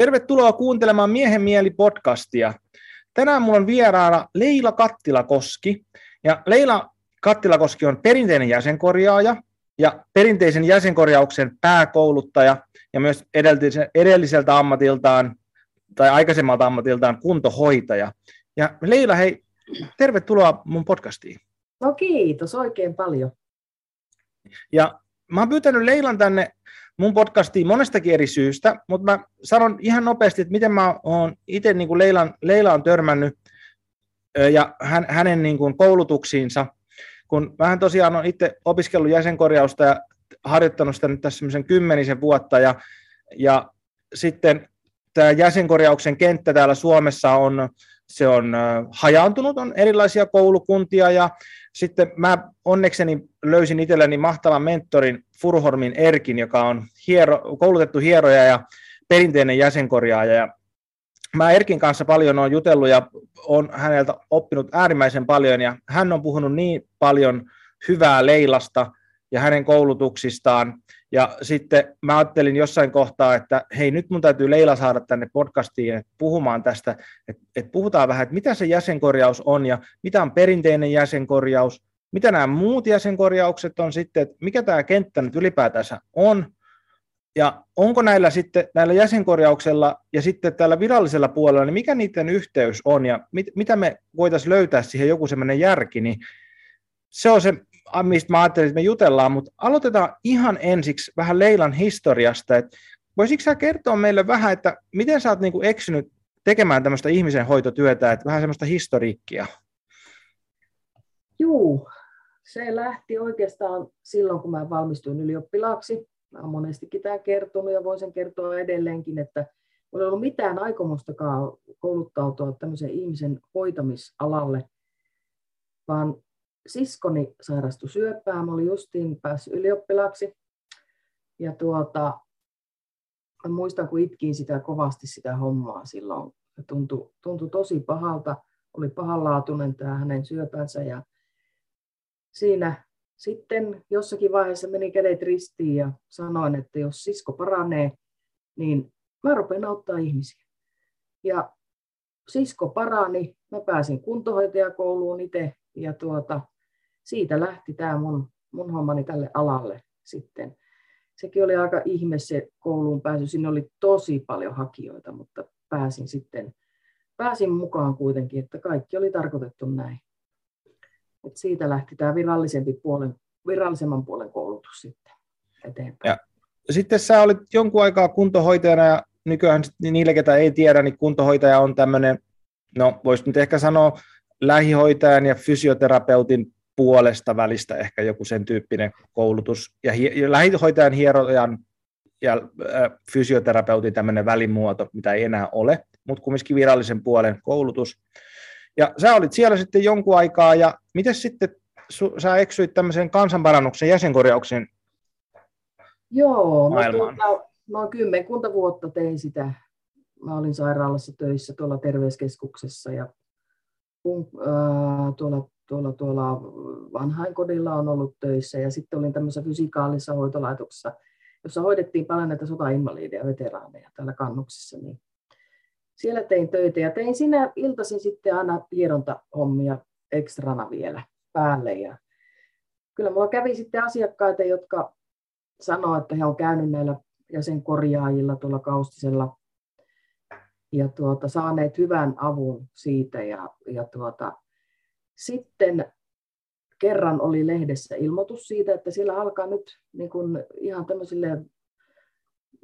Tervetuloa kuuntelemaan Miehen mieli podcastia. Tänään mulla on vieraana Leila Kattilakoski. Ja Leila Kattilakoski on perinteinen jäsenkorjaaja ja perinteisen jäsenkorjauksen pääkouluttaja ja myös edelliseltä ammatiltaan tai aikaisemmalta ammatiltaan kuntohoitaja. Ja Leila, hei, tervetuloa mun podcastiin. No kiitos oikein paljon. Ja mä oon pyytänyt Leilan tänne mun podcastiin monestakin eri syystä, mutta mä sanon ihan nopeasti, että miten mä oon itse niin Leilan, Leila on törmännyt ja hän, hänen niin kuin koulutuksiinsa, kun vähän tosiaan on itse opiskellut jäsenkorjausta ja harjoittanut sitä nyt tässä kymmenisen vuotta, ja, ja sitten tämä jäsenkorjauksen kenttä täällä Suomessa on, se on hajaantunut, on erilaisia koulukuntia, ja sitten mä onnekseni löysin itselleni mahtavan mentorin Furhormin Erkin, joka on hiero, koulutettu hieroja ja perinteinen jäsenkorjaaja. Ja mä Erkin kanssa paljon olen jutellut ja on häneltä oppinut äärimmäisen paljon ja hän on puhunut niin paljon hyvää Leilasta ja hänen koulutuksistaan. Ja sitten mä ajattelin jossain kohtaa, että hei nyt mun täytyy Leila saada tänne podcastiin puhumaan tästä, että, että puhutaan vähän, että mitä se jäsenkorjaus on ja mitä on perinteinen jäsenkorjaus, mitä nämä muut jäsenkorjaukset on sitten, että mikä tämä kenttä nyt ylipäätänsä on, ja onko näillä sitten näillä jäsenkorjauksella ja sitten tällä virallisella puolella, niin mikä niiden yhteys on ja mit, mitä me voitaisiin löytää siihen joku semmoinen järki, niin se on se, mistä mä ajattelin, että me jutellaan, mutta aloitetaan ihan ensiksi vähän Leilan historiasta, että voisitko sä kertoa meille vähän, että miten sä oot niin kuin eksynyt tekemään tämmöistä ihmisen hoitotyötä, että vähän semmoista historiikkia? Juu, se lähti oikeastaan silloin, kun mä valmistuin ylioppilaaksi Mä olen monestikin tämä kertonut ja voisin kertoa edelleenkin, että Mulla ei ollut mitään aikomustakaan kouluttautua tämmöisen ihmisen hoitamisalalle, vaan siskoni sairastui syöpään. Mä olin justiin päässyt ylioppilaaksi. Ja tuota, mä muistan, kun itkin sitä kovasti sitä hommaa silloin. Tuntui, tuntui tosi pahalta. Oli pahanlaatuinen tämä hänen syöpänsä. Ja siinä sitten jossakin vaiheessa meni kädet ristiin ja sanoin, että jos sisko paranee, niin mä rupean auttaa ihmisiä. Ja sisko parani, mä pääsin kuntohoitajakouluun itse ja tuota, siitä lähti tämä mun, mun hommani tälle alalle sitten. Sekin oli aika ihme se kouluun pääsy, sinne oli tosi paljon hakijoita, mutta pääsin sitten, pääsin mukaan kuitenkin, että kaikki oli tarkoitettu näin. Et siitä lähti tämä virallisempi puolen, virallisemman puolen koulutus sitten eteenpäin. Ja sitten sä olit jonkun aikaa kuntohoitajana ja nykyään niille, ketä ei tiedä, niin kuntohoitaja on tämmöinen, no voisi nyt ehkä sanoa lähihoitajan ja fysioterapeutin puolesta välistä ehkä joku sen tyyppinen koulutus. Ja, hi- ja lähihoitajan, hierojan ja äh, fysioterapeutin tämmöinen välimuoto, mitä ei enää ole, mutta kumminkin virallisen puolen koulutus. Ja sä olit siellä sitten jonkun aikaa, ja miten sitten su, sä eksyit tämmöisen kansanparannuksen jäsenkorjauksen Joo, maailmaan? Tuota, noin kymmenkunta vuotta tein sitä. Mä olin sairaalassa töissä tuolla terveyskeskuksessa ja tuolla, tuolla, tuolla vanhainkodilla on ollut töissä ja sitten olin tämmöisessä fysikaalisessa hoitolaitoksessa, jossa hoidettiin paljon näitä sotainvalideja ja veteraaneja täällä kannuksissa. Niin siellä tein töitä ja tein siinä iltaisin sitten aina hierontahommia ekstrana vielä päälle. Ja kyllä mulla kävi sitten asiakkaita, jotka sanoivat, että he on käynyt näillä jäsenkorjaajilla tuolla Kaustisella ja tuota, saaneet hyvän avun siitä. Ja, ja tuota, sitten kerran oli lehdessä ilmoitus siitä, että siellä alkaa nyt niin kuin ihan tämmöisille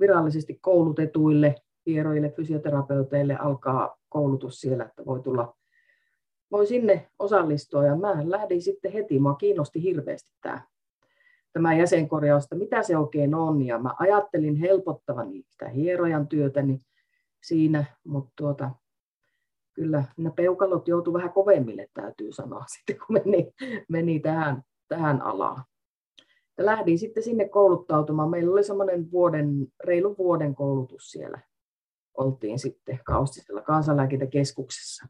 virallisesti koulutetuille hieroille, fysioterapeuteille alkaa koulutus siellä, että voi tulla voi sinne osallistua ja mä lähdin sitten heti, mua kiinnosti hirveästi tämä, tämä jäsenkorjausta, mitä se oikein on ja mä ajattelin helpottavan sitä hierojan työtäni siinä, mutta tuota, kyllä ne peukalot joutu vähän kovemmille, täytyy sanoa sitten, kun meni, meni tähän, tähän alaan. Ja lähdin sitten sinne kouluttautumaan. Meillä oli semmoinen vuoden, reilu vuoden koulutus siellä. Oltiin sitten Kaustisella kansanlääkintäkeskuksessa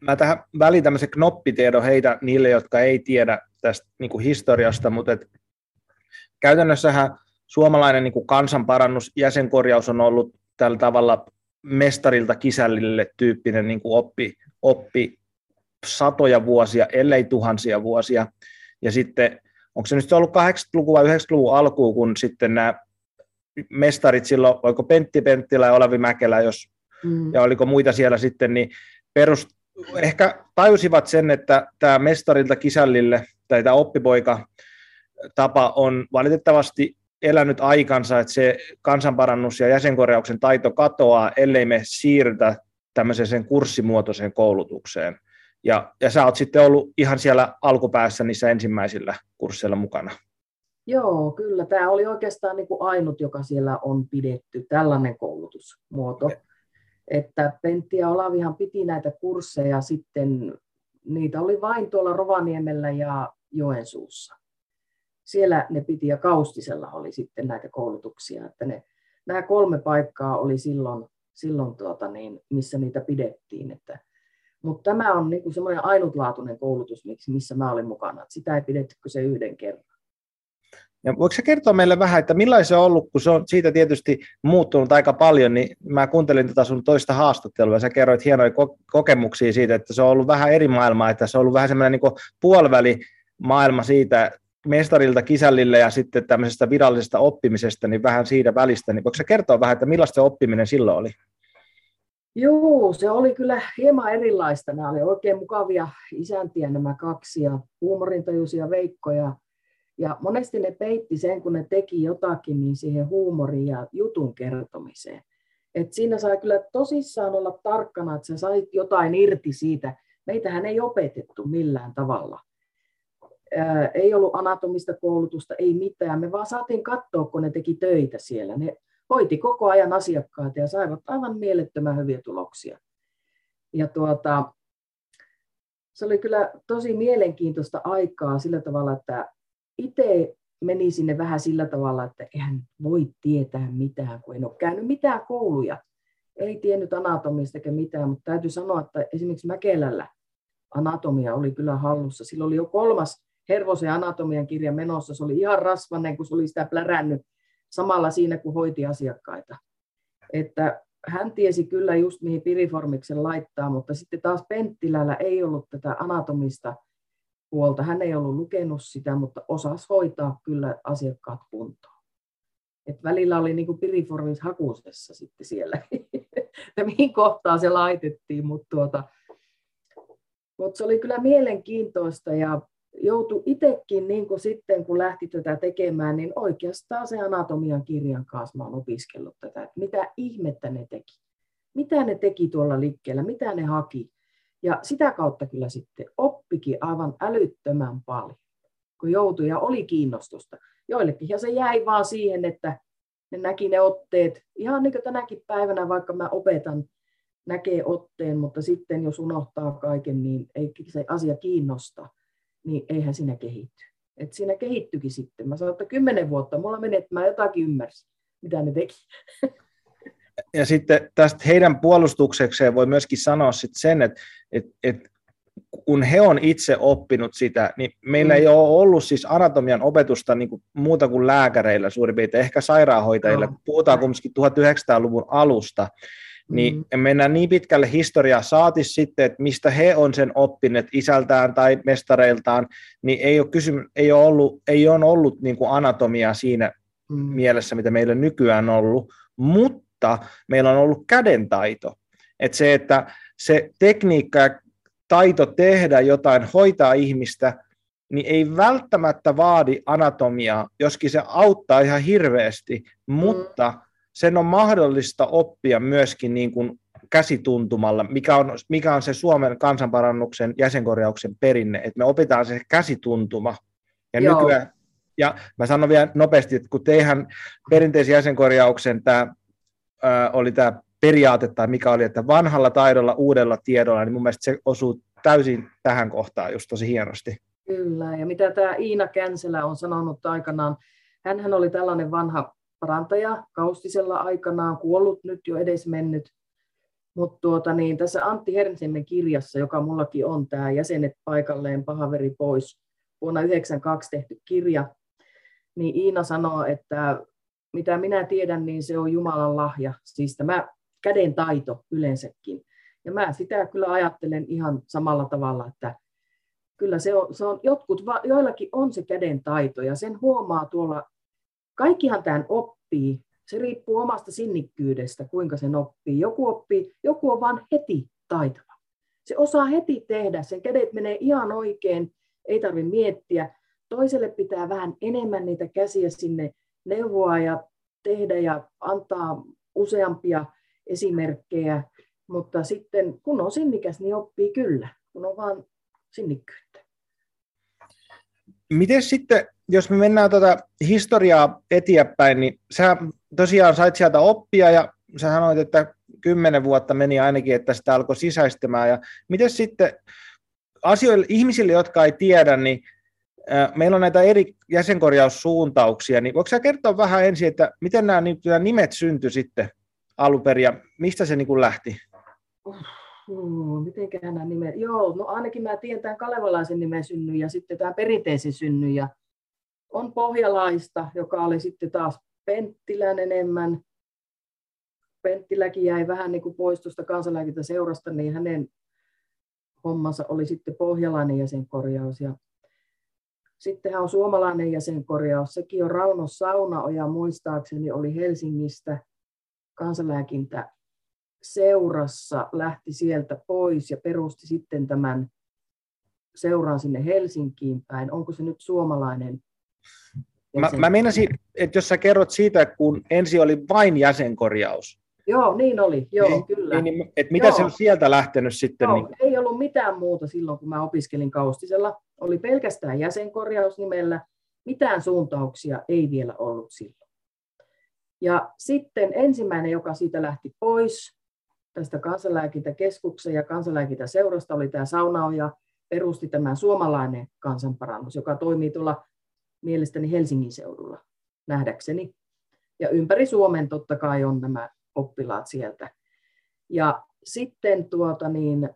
mä tähän väliin tämmöisen knoppitiedon heitä niille, jotka ei tiedä tästä niin kuin historiasta, mutta et käytännössähän suomalainen niin kuin kansanparannus, jäsenkorjaus on ollut tällä tavalla mestarilta kisällille tyyppinen niin kuin oppi, oppi satoja vuosia, ellei tuhansia vuosia. Ja sitten, onko se nyt ollut 80-luvun vai 90-luvun alkuun, kun sitten nämä mestarit silloin, oliko Pentti Penttilä ja Olavi Mäkelä, jos, mm. ja oliko muita siellä sitten, niin perust, ehkä tajusivat sen, että tämä mestarilta kisällille tai tämä oppipoika tapa on valitettavasti elänyt aikansa, että se kansanparannus ja jäsenkorjauksen taito katoaa, ellei me siirrytä tämmöiseen kurssimuotoiseen koulutukseen. Ja, ja sä oot sitten ollut ihan siellä alkupäässä niissä ensimmäisillä kursseilla mukana. Joo, kyllä. Tämä oli oikeastaan niin kuin ainut, joka siellä on pidetty, tällainen koulutusmuoto. Että Pentti ja Olavihan piti näitä kursseja sitten, niitä oli vain tuolla Rovaniemellä ja Joensuussa. Siellä ne piti ja Kaustisella oli sitten näitä koulutuksia. Että ne, nämä kolme paikkaa oli silloin, silloin tuota niin, missä niitä pidettiin. Että mutta tämä on niin semmoinen ainutlaatuinen koulutus, missä mä olin mukana. Että sitä ei pidetty kuin se yhden kerran. Ja voiko kertoa meille vähän, että millainen se on ollut, kun se on siitä tietysti muuttunut aika paljon, niin mä kuuntelin tätä sun toista haastattelua, ja sä kerroit hienoja kokemuksia siitä, että se on ollut vähän eri maailmaa, että se on ollut vähän semmoinen niin puoliväli maailma siitä mestarilta kisällille ja sitten tämmöisestä virallisesta oppimisesta, niin vähän siitä välistä, niin voiko kertoa vähän, että millaista se oppiminen silloin oli? Joo, se oli kyllä hieman erilaista. Nämä oli oikein mukavia isäntiä nämä kaksi ja huumorintajuisia veikkoja. Ja monesti ne peitti sen, kun ne teki jotakin, niin siihen huumoriin ja jutun kertomiseen. Et siinä sai kyllä tosissaan olla tarkkana, että sä sait jotain irti siitä. Meitähän ei opetettu millään tavalla. Ei ollut anatomista koulutusta, ei mitään. Me vaan saatiin katsoa, kun ne teki töitä siellä. Ne hoiti koko ajan asiakkaita ja saivat aivan mielettömän hyviä tuloksia. Ja tuota, se oli kyllä tosi mielenkiintoista aikaa sillä tavalla, että itse meni sinne vähän sillä tavalla, että eihän voi tietää mitään, kun en ole käynyt mitään kouluja. Ei tiennyt anatomista eikä mitään, mutta täytyy sanoa, että esimerkiksi Mäkelällä anatomia oli kyllä hallussa. Silloin oli jo kolmas Hervosen anatomian kirja menossa. Se oli ihan rasvanen, kun se oli sitä plärännyt samalla siinä, kun hoiti asiakkaita. Että hän tiesi kyllä just mihin piriformiksen laittaa, mutta sitten taas Penttilällä ei ollut tätä anatomista puolta. Hän ei ollut lukenut sitä, mutta osasi hoitaa kyllä asiakkaat kuntoon. Et välillä oli niin piriformis hakusessa sitten siellä, että mihin kohtaan se laitettiin, mutta tuota, mutta se oli kyllä mielenkiintoista ja joutui itsekin niin kuin sitten, kun lähti tätä tekemään, niin oikeastaan se anatomian kirjan kanssa mä olen opiskellut tätä, että mitä ihmettä ne teki. Mitä ne teki tuolla liikkeellä, mitä ne haki. Ja sitä kautta kyllä sitten oppikin aivan älyttömän paljon, kun joutui ja oli kiinnostusta. Joillekin ja se jäi vaan siihen, että ne näki ne otteet, ihan niin kuin tänäkin päivänä, vaikka mä opetan, näkee otteen, mutta sitten jos unohtaa kaiken, niin ei se asia kiinnosta niin eihän siinä kehitty. Et siinä kehittyikin sitten. Mä sanoin, että kymmenen vuotta mulla meni, että mä jotakin ymmärsin, mitä ne teki. Ja sitten tästä heidän puolustuksekseen voi myöskin sanoa sitten sen, että, että, että kun he on itse oppinut sitä, niin meillä mm. ei ole ollut siis anatomian opetusta niin kuin muuta kuin lääkäreillä suurin piirtein, ehkä sairaanhoitajilla, no. puhutaan kumminkin 1900-luvun alusta, niin mm. mennään niin pitkälle historiaa, saati sitten, että mistä he on sen oppineet isältään tai mestareiltaan, niin ei ole, kysymys, ei ole ollut, ei ole ollut niin kuin anatomia siinä mm. mielessä, mitä meillä nykyään on ollut, mutta meillä on ollut kädentaito. Että se, että se tekniikka ja taito tehdä jotain, hoitaa ihmistä, niin ei välttämättä vaadi anatomiaa, joskin se auttaa ihan hirveästi, mutta mm sen on mahdollista oppia myöskin niin kuin käsituntumalla, mikä on, mikä on se Suomen kansanparannuksen jäsenkorjauksen perinne, että me opitaan se käsituntuma. Ja Joo. nykyään, ja mä sanon vielä nopeasti, että kun teihän perinteisen jäsenkorjauksen tämä ää, oli tämä periaate tai mikä oli, että vanhalla taidolla, uudella tiedolla, niin mun mielestä se osuu täysin tähän kohtaan just tosi hienosti. Kyllä, ja mitä tämä Iina Känselä on sanonut aikanaan, hän oli tällainen vanha parantaja Kaustisella aikanaan, kuollut nyt jo edes mennyt. Mutta tuota, niin, tässä Antti Hernsemmen kirjassa, joka mullakin on tämä Jäsenet paikalleen, pahaveri pois, vuonna 1992 tehty kirja, niin Iina sanoo, että mitä minä tiedän, niin se on Jumalan lahja, siis tämä käden taito yleensäkin. Ja mä sitä kyllä ajattelen ihan samalla tavalla, että kyllä se on, se on jotkut, joillakin on se käden taito ja sen huomaa tuolla, kaikkihan tämän oppii, se riippuu omasta sinnikkyydestä, kuinka sen oppii. Joku oppii, joku on vain heti taitava. Se osaa heti tehdä, sen kädet menee ihan oikein, ei tarvitse miettiä. Toiselle pitää vähän enemmän niitä käsiä sinne neuvoa ja tehdä ja antaa useampia esimerkkejä, mutta sitten kun on sinnikäs, niin oppii kyllä, kun on vaan sinnikkyyttä. Miten sitten, jos me mennään tuota historiaa eteenpäin, niin sä tosiaan sait sieltä oppia ja sä sanoit, että kymmenen vuotta meni ainakin, että sitä alkoi sisäistämään. Ja miten sitten asioille, ihmisille, jotka ei tiedä, niin meillä on näitä eri jäsenkorjaussuuntauksia, niin voiko sä kertoa vähän ensin, että miten nämä, nämä nimet syntyi sitten alun perin ja mistä se niin lähti? Hmm, mitenköhän nämä nimet? Joo, no ainakin mä tiedän tämän kalevalaisen nimen synnyn ja sitten tämän perinteisen synnyn. Ja on pohjalaista, joka oli sitten taas Penttilän enemmän. Penttiläkin jäi vähän niin kuin pois tuosta kansanlääkintä seurasta, niin hänen hommansa oli sitten pohjalainen jäsenkorjaus. Ja Sittenhän on suomalainen jäsenkorjaus, sekin on Rauno Saunaoja muistaakseni oli Helsingistä kansanlääkintä seurassa, lähti sieltä pois ja perusti sitten tämän seuran sinne Helsinkiin päin. Onko se nyt suomalainen? Mä, mä meinasin, että jos sä kerrot siitä, kun ensi oli vain jäsenkorjaus. Joo, niin oli, joo, niin, kyllä. Niin, niin, että mitä joo. se on sieltä lähtenyt sitten? Joo, niin? Ei ollut mitään muuta silloin, kun mä opiskelin Kaustisella. Oli pelkästään jäsenkorjaus nimellä. Mitään suuntauksia ei vielä ollut silloin. Ja sitten ensimmäinen, joka siitä lähti pois tästä kansanlääkintäkeskuksen ja kansanlääkintäseurasta, oli tämä Saunaoja, perusti tämän suomalainen kansanparannus, joka toimii tuolla mielestäni Helsingin seudulla nähdäkseni. Ja ympäri Suomen totta kai on nämä oppilaat sieltä. Ja sitten tuota niin,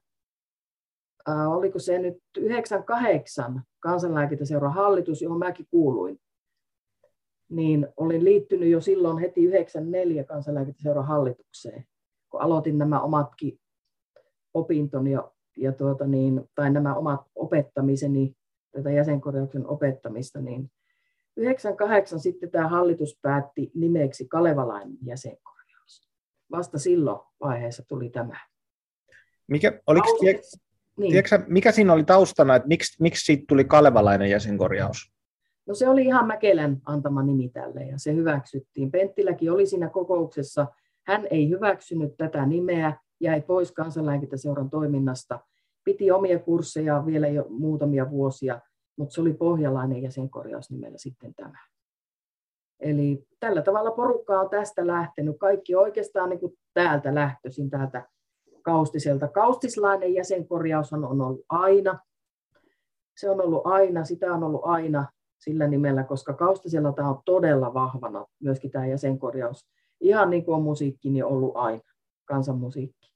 äh, oliko se nyt 98 kansanlääkintäseuran hallitus, johon mäkin kuuluin, niin olin liittynyt jo silloin heti 94 kansanlääkintäseuran hallitukseen, kun aloitin nämä omatkin opintoni ja, ja tuota niin, tai nämä omat opettamiseni, tätä jäsenkorjauksen opettamista, niin 98 sitten tämä hallitus päätti nimeksi Kalevalainen jäsenkorjaus vasta silloin vaiheessa tuli tämä. Mikä, oliko, tie, niin. tiedätkö, mikä siinä oli taustana, että miksi, miksi siitä tuli kalevalainen jäsenkorjaus? No se oli ihan Mäkelän antama nimi tälle ja se hyväksyttiin. Penttiläkin oli siinä kokouksessa. Hän ei hyväksynyt tätä nimeä, jäi pois kansanlääkintäseuran toiminnasta. Piti omia kursseja vielä jo muutamia vuosia, mutta se oli pohjalainen jäsenkorjaus nimellä sitten tämä. Eli tällä tavalla porukka on tästä lähtenyt. Kaikki oikeastaan niin kuin täältä lähtöisin, täältä Kaustiselta. Kaustislainen jäsenkorjaus on ollut aina. Se on ollut aina, sitä on ollut aina sillä nimellä, koska Kaustisella tämä on todella vahvana myöskin tämä jäsenkorjaus. Ihan niin kuin on musiikki, niin ollut aina, kansanmusiikki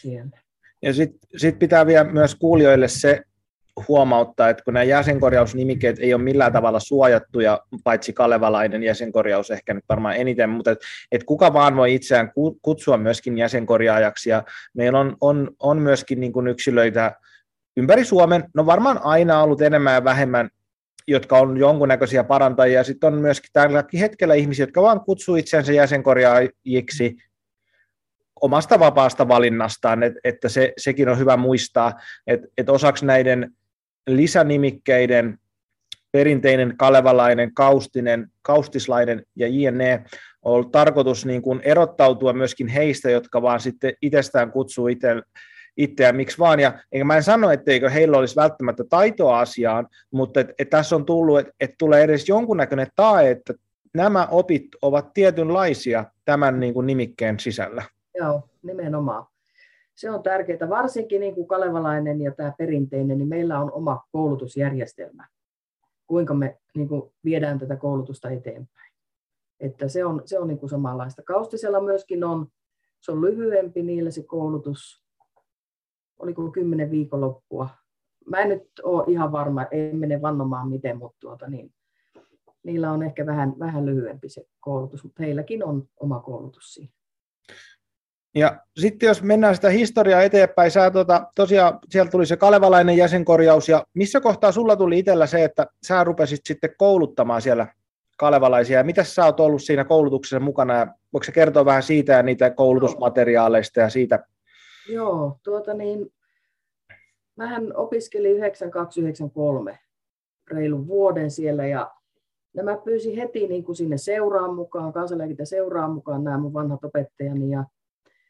siellä. Ja sitten sit pitää vielä myös kuulijoille se huomauttaa, että kun nämä jäsenkorjausnimikkeet ei ole millään tavalla suojattuja, paitsi kalevalainen jäsenkorjaus ehkä nyt varmaan eniten, mutta että et kuka vaan voi itseään kutsua myöskin jäsenkorjaajaksi, ja meillä on, on, on myöskin niin kuin yksilöitä ympäri Suomen, no varmaan aina ollut enemmän ja vähemmän, jotka on jonkunnäköisiä parantajia, sitten on myöskin tälläkin hetkellä ihmisiä, jotka vaan kutsuu itseänsä jäsenkorjaajiksi, omasta vapaasta valinnastaan, että, että se, sekin on hyvä muistaa, että, että osaksi näiden lisänimikkeiden perinteinen kalevalainen, kaustinen, kaustislainen ja jne. on tarkoitus niin kuin erottautua myöskin heistä, jotka vaan sitten itsestään kutsuu itse, itseään miksi vaan. Ja enkä mä en sano, etteikö heillä olisi välttämättä taitoa asiaan, mutta et, et tässä on tullut, että et tulee edes jonkunnäköinen tae, että nämä opit ovat tietynlaisia tämän niin kuin nimikkeen sisällä. Joo, nimenomaan se on tärkeää, varsinkin niin kuin kalevalainen ja tämä perinteinen, niin meillä on oma koulutusjärjestelmä, kuinka me niin kuin viedään tätä koulutusta eteenpäin. Että se on, se on niin kuin samanlaista. Kaustisella myöskin on, se on lyhyempi niillä se koulutus, oliko kymmenen viikonloppua. Mä en nyt ole ihan varma, ei mene vannomaan miten, mutta tuota niin, niillä on ehkä vähän, vähän lyhyempi se koulutus, mutta heilläkin on oma koulutus siinä. Ja sitten jos mennään sitä historiaa eteenpäin, sä tota, tosiaan sieltä tuli se kalevalainen jäsenkorjaus, ja missä kohtaa sulla tuli itsellä se, että sä rupesit sitten kouluttamaan siellä kalevalaisia, ja mitä sä oot ollut siinä koulutuksessa mukana, ja voiko se kertoa vähän siitä ja niitä koulutusmateriaaleista ja siitä? Joo, tuota niin, mähän opiskelin 9293 reilun vuoden siellä, ja nämä pyysin heti niin kuin sinne seuraan mukaan, kansanlääkintä seuraan mukaan nämä mun vanhat opettajani, ja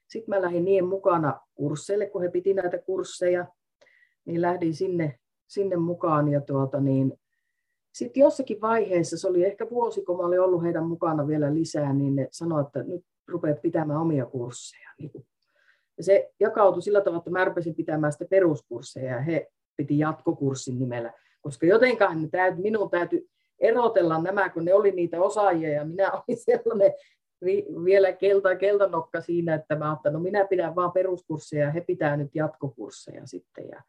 sitten mä lähdin niin mukana kursseille, kun he piti näitä kursseja, niin lähdin sinne, sinne mukaan. Ja tuota niin, sitten jossakin vaiheessa, se oli ehkä vuosi, kun mä olin ollut heidän mukana vielä lisää, niin ne sanoivat, että nyt rupeat pitämään omia kursseja. Niin ja se jakautui sillä tavalla, että mä rupesin pitämään sitä peruskursseja ja he piti jatkokurssin nimellä, koska jotenkaan täyt, minun täytyy erotella nämä, kun ne oli niitä osaajia ja minä olin sellainen vielä kelta, keltanokka siinä, että mä että no minä pidän vaan peruskursseja ja he pitää nyt jatkokursseja sitten. Ja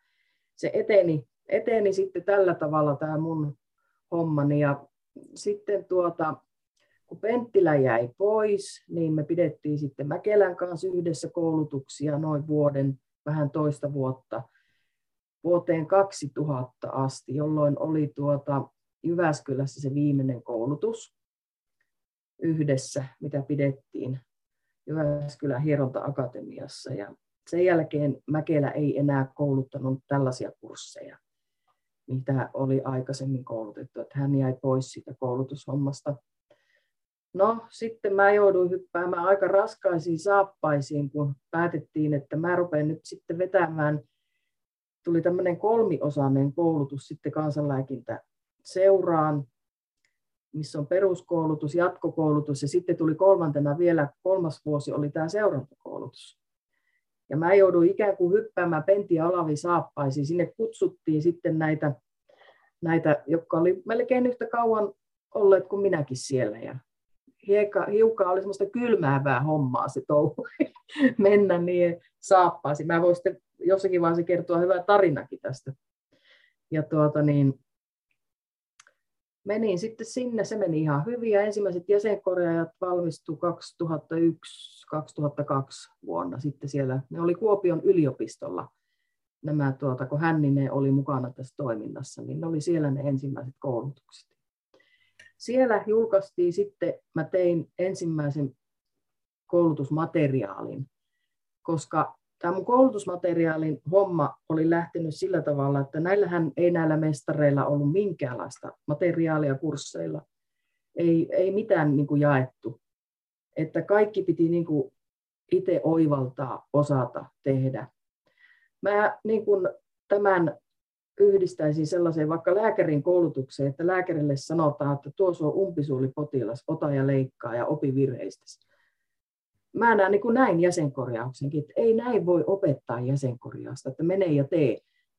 se eteni, eteni sitten tällä tavalla tämä mun hommani. Ja sitten tuota, kun Penttilä jäi pois, niin me pidettiin sitten Mäkelän kanssa yhdessä koulutuksia noin vuoden, vähän toista vuotta, vuoteen 2000 asti, jolloin oli tuota Jyväskylässä se viimeinen koulutus yhdessä, mitä pidettiin Jyväskylän hieronta-akatemiassa. Ja sen jälkeen Mäkelä ei enää kouluttanut tällaisia kursseja, mitä oli aikaisemmin koulutettu. Että hän jäi pois siitä koulutushommasta. No, sitten mä jouduin hyppäämään aika raskaisiin saappaisiin, kun päätettiin, että mä rupean nyt sitten vetämään. Tuli tämmöinen kolmiosainen koulutus sitten kansanlääkintä seuraan missä on peruskoulutus, jatkokoulutus ja sitten tuli kolmantena vielä kolmas vuosi oli tämä seurantakoulutus. Ja mä jouduin ikään kuin hyppäämään Pentti ja Olavi saappaisiin. Sinne kutsuttiin sitten näitä, näitä, jotka oli melkein yhtä kauan olleet kuin minäkin siellä. Ja hieka, hiukan oli semmoista kylmäävää hommaa se touhu mennä niin saappaisiin. Mä voin sitten jossakin vaiheessa kertoa hyvää tarinakin tästä. Ja tuota niin, menin sitten sinne, se meni ihan hyvin ja ensimmäiset jäsenkorjaajat valmistui 2001-2002 vuonna sitten siellä. Ne oli Kuopion yliopistolla nämä, tuota, kun Hänninen oli mukana tässä toiminnassa, niin ne oli siellä ne ensimmäiset koulutukset. Siellä julkaistiin sitten, mä tein ensimmäisen koulutusmateriaalin, koska tämä mun koulutusmateriaalin homma oli lähtenyt sillä tavalla, että näillähän ei näillä mestareilla ollut minkäänlaista materiaalia kursseilla. Ei, ei mitään niin kuin jaettu. Että kaikki piti niin kuin itse oivaltaa, osata tehdä. Mä niin kuin tämän yhdistäisin sellaiseen vaikka lääkärin koulutukseen, että lääkärille sanotaan, että tuossa on umpisuulipotilas, ota ja leikkaa ja opi virheistä mä näen niin kuin näin jäsenkorjauksenkin, että ei näin voi opettaa jäsenkorjausta, että mene ja tee,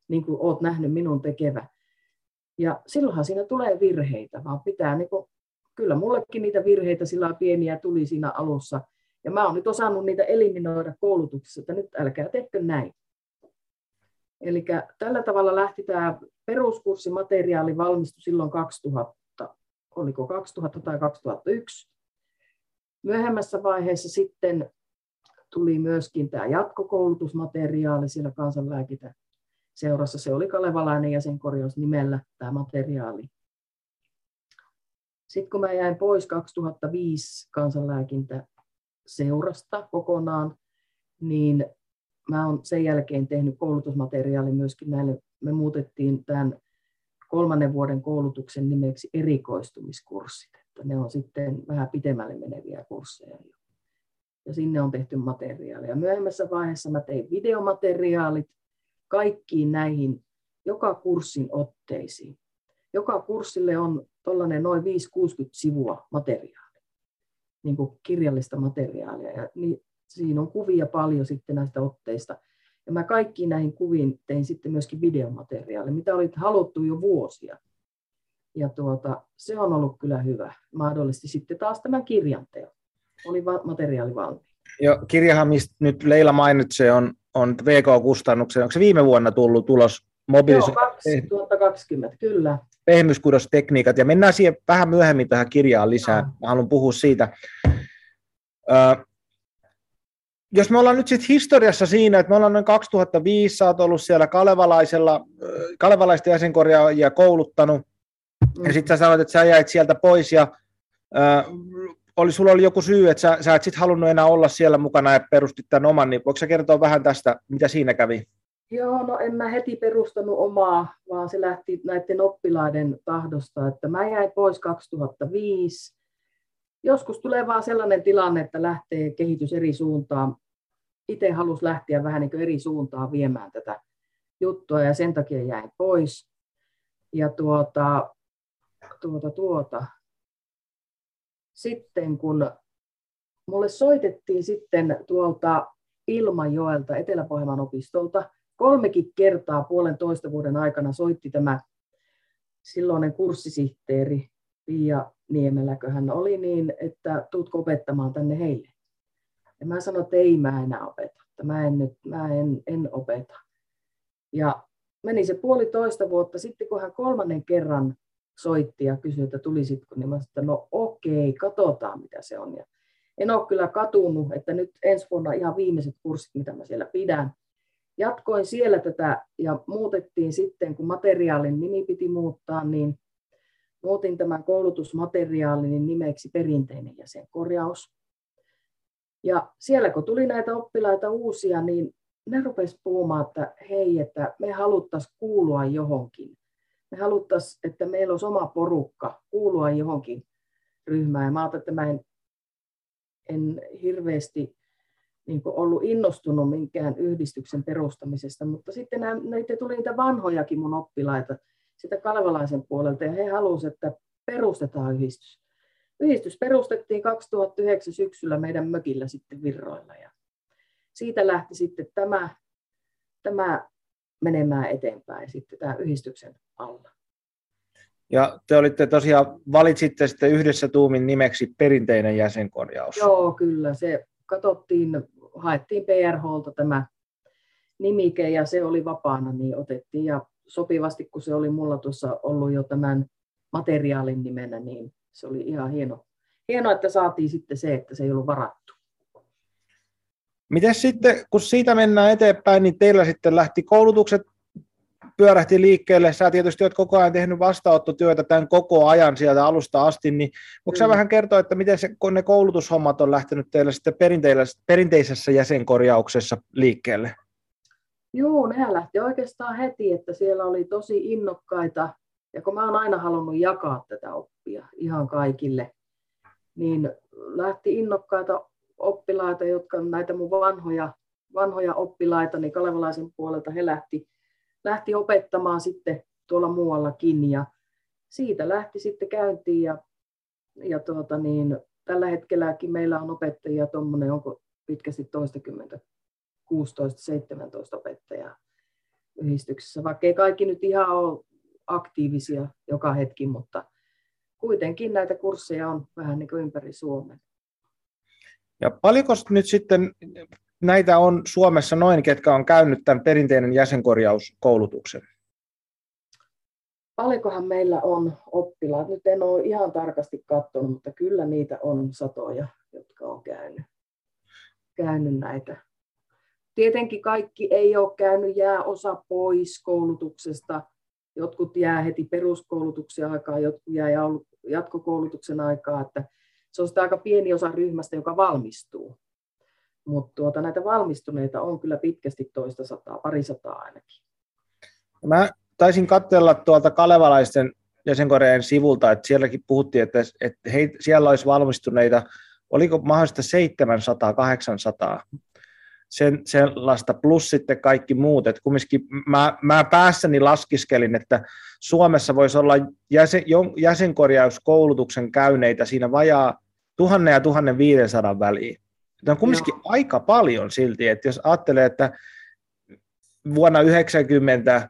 niin kuin oot nähnyt minun tekevä. Ja silloinhan siinä tulee virheitä, vaan pitää, niin kuin, kyllä mullekin niitä virheitä sillä pieniä tuli siinä alussa, ja mä oon nyt osannut niitä eliminoida koulutuksessa, että nyt älkää tehkö näin. Eli tällä tavalla lähti tämä peruskurssimateriaali valmistui silloin 2000, oliko 2000 tai 2001, Myöhemmässä vaiheessa sitten tuli myöskin tämä jatkokoulutusmateriaali siellä kansanlääkitä seurassa. Se oli kalevalainen jäsenkorjaus nimellä tämä materiaali. Sitten kun mä jäin pois 2005 kansanlääkintä seurasta kokonaan, niin mä olen sen jälkeen tehnyt koulutusmateriaali myöskin näille. Me muutettiin tämän kolmannen vuoden koulutuksen nimeksi erikoistumiskurssit että ne on sitten vähän pitemmälle meneviä kursseja. Ja sinne on tehty materiaalia. Myöhemmässä vaiheessa mä tein videomateriaalit kaikkiin näihin joka kurssin otteisiin. Joka kurssille on tuollainen noin 5-60 sivua materiaalia, niin kuin kirjallista materiaalia. Ja siinä on kuvia paljon sitten näistä otteista. Ja mä kaikkiin näihin kuviin tein sitten myöskin videomateriaalia, mitä oli haluttu jo vuosia ja tuota, se on ollut kyllä hyvä. Mahdollisesti sitten taas tämän kirjan teo. Oli va- materiaali valmiina. Joo, kirjahan, mistä nyt Leila mainitsee, on, on VK-kustannuksen. Onko se viime vuonna tullut tulos mobiliso- Joo, 2020, kyllä. Pehmyskudostekniikat, ja mennään siihen vähän myöhemmin tähän kirjaan lisää. No. Mä haluan puhua siitä. Ö, jos me ollaan nyt sitten historiassa siinä, että me ollaan noin 2005, sä ollut siellä kalevalaisella, kalevalaista jäsenkorjaajia kouluttanut, mm. ja sitten sä sanoit, että sä jäit sieltä pois, ja ö, oli, sulla oli joku syy, että sä, sä et sitten halunnut enää olla siellä mukana ja perustit tämän oman, niin voiko sä kertoa vähän tästä, mitä siinä kävi? Joo, no en mä heti perustanut omaa, vaan se lähti näiden oppilaiden tahdosta, että mä jäin pois 2005. Joskus tulee vaan sellainen tilanne, että lähtee kehitys eri suuntaan. Itse halusi lähteä vähän niin eri suuntaan viemään tätä juttua ja sen takia jäin pois. Ja tuota, tuota, tuota. Sitten kun mulle soitettiin sitten tuolta Ilmajoelta Etelä-Pohjanmaan opistolta, kolmekin kertaa puolentoista vuoden aikana soitti tämä silloinen kurssisihteeri Pia Niemeläkö hän oli niin, että tuutko opettamaan tänne heille. Ja mä sanoin, että ei mä enää opeta, että mä en, nyt, mä en, en opeta. Ja meni se puolitoista vuotta sitten, kun hän kolmannen kerran soitti ja kysyi, että tulisitko, niin mä sanoin, että no okei, katsotaan mitä se on. Ja en ole kyllä katunut, että nyt ensi vuonna ihan viimeiset kurssit, mitä mä siellä pidän, jatkoin siellä tätä ja muutettiin sitten, kun materiaalin nimi piti muuttaa, niin muutin tämän koulutusmateriaalin nimeksi perinteinen jäsenkorjaus. Ja siellä kun tuli näitä oppilaita uusia, niin ne rupesivat puhumaan, että hei, että me haluttaisiin kuulua johonkin. Me haluttaisiin, että meillä olisi oma porukka kuulua johonkin ryhmään. Ja mä ajattelin, että mä en, en hirveästi niin ollut innostunut minkään yhdistyksen perustamisesta, mutta sitten näitä tuli niitä vanhojakin mun oppilaita sitä kalevalaisen puolelta, ja he halusivat, että perustetaan yhdistys. Yhdistys perustettiin 2009 syksyllä meidän mökillä sitten Virroilla, ja siitä lähti sitten tämä, tämä menemään eteenpäin sitten tämä yhdistyksen alla. Ja te olitte tosiaan, valitsitte sitten yhdessä tuumin nimeksi perinteinen jäsenkorjaus. Joo, kyllä. Se katsottiin haettiin PRHlta tämä nimike ja se oli vapaana, niin otettiin. Ja sopivasti, kun se oli mulla tuossa ollut jo tämän materiaalin nimenä, niin se oli ihan hieno. Hienoa, että saatiin sitten se, että se ei ollut varattu. Miten sitten, kun siitä mennään eteenpäin, niin teillä sitten lähti koulutukset pyörähti liikkeelle. Sä tietysti olet koko ajan tehnyt vastaanottotyötä tämän koko ajan sieltä alusta asti, niin voiko sä mm. vähän kertoa, että miten se, ne koulutushommat on lähtenyt teille sitten perinteisessä jäsenkorjauksessa liikkeelle? Joo, nehän lähti oikeastaan heti, että siellä oli tosi innokkaita, ja kun mä oon aina halunnut jakaa tätä oppia ihan kaikille, niin lähti innokkaita oppilaita, jotka näitä mun vanhoja, vanhoja oppilaita, niin kalevalaisen puolelta he lähti lähti opettamaan sitten tuolla muuallakin. Ja siitä lähti sitten käyntiin ja, ja tuota niin, tällä hetkelläkin meillä on opettajia tuommoinen, onko pitkästi toistakymmentä, 16-17 opettajaa yhdistyksessä, vaikka ei kaikki nyt ihan ole aktiivisia joka hetki, mutta kuitenkin näitä kursseja on vähän niin kuin ympäri Suomen. Ja paljonko nyt sitten näitä on Suomessa noin, ketkä on käynyt tämän perinteinen jäsenkorjauskoulutuksen? Paljonkohan meillä on oppilaat? Nyt en ole ihan tarkasti katsonut, mutta kyllä niitä on satoja, jotka on käynyt, käynyt näitä. Tietenkin kaikki ei ole käynyt, jää osa pois koulutuksesta. Jotkut jää heti peruskoulutuksen aikaa, jotkut jää jatkokoulutuksen aikaa. Että se on sitä aika pieni osa ryhmästä, joka valmistuu. Mutta tuota, näitä valmistuneita on kyllä pitkästi toista sataa, pari sataa ainakin. Mä taisin katsella tuolta kalevalaisten jäsenkoreen sivulta, että sielläkin puhuttiin, että, että he, siellä olisi valmistuneita, oliko mahdollista 700-800 sen, sellaista, plus sitten kaikki muut. Että kumminkin mä, mä päässäni laskiskelin, että Suomessa voisi olla jäsen, jäsenkorjauskoulutuksen käyneitä siinä vajaa 1000 ja 1500 väliin. Tämä on kumminkin Joo. aika paljon silti, että jos ajattelee, että vuonna 90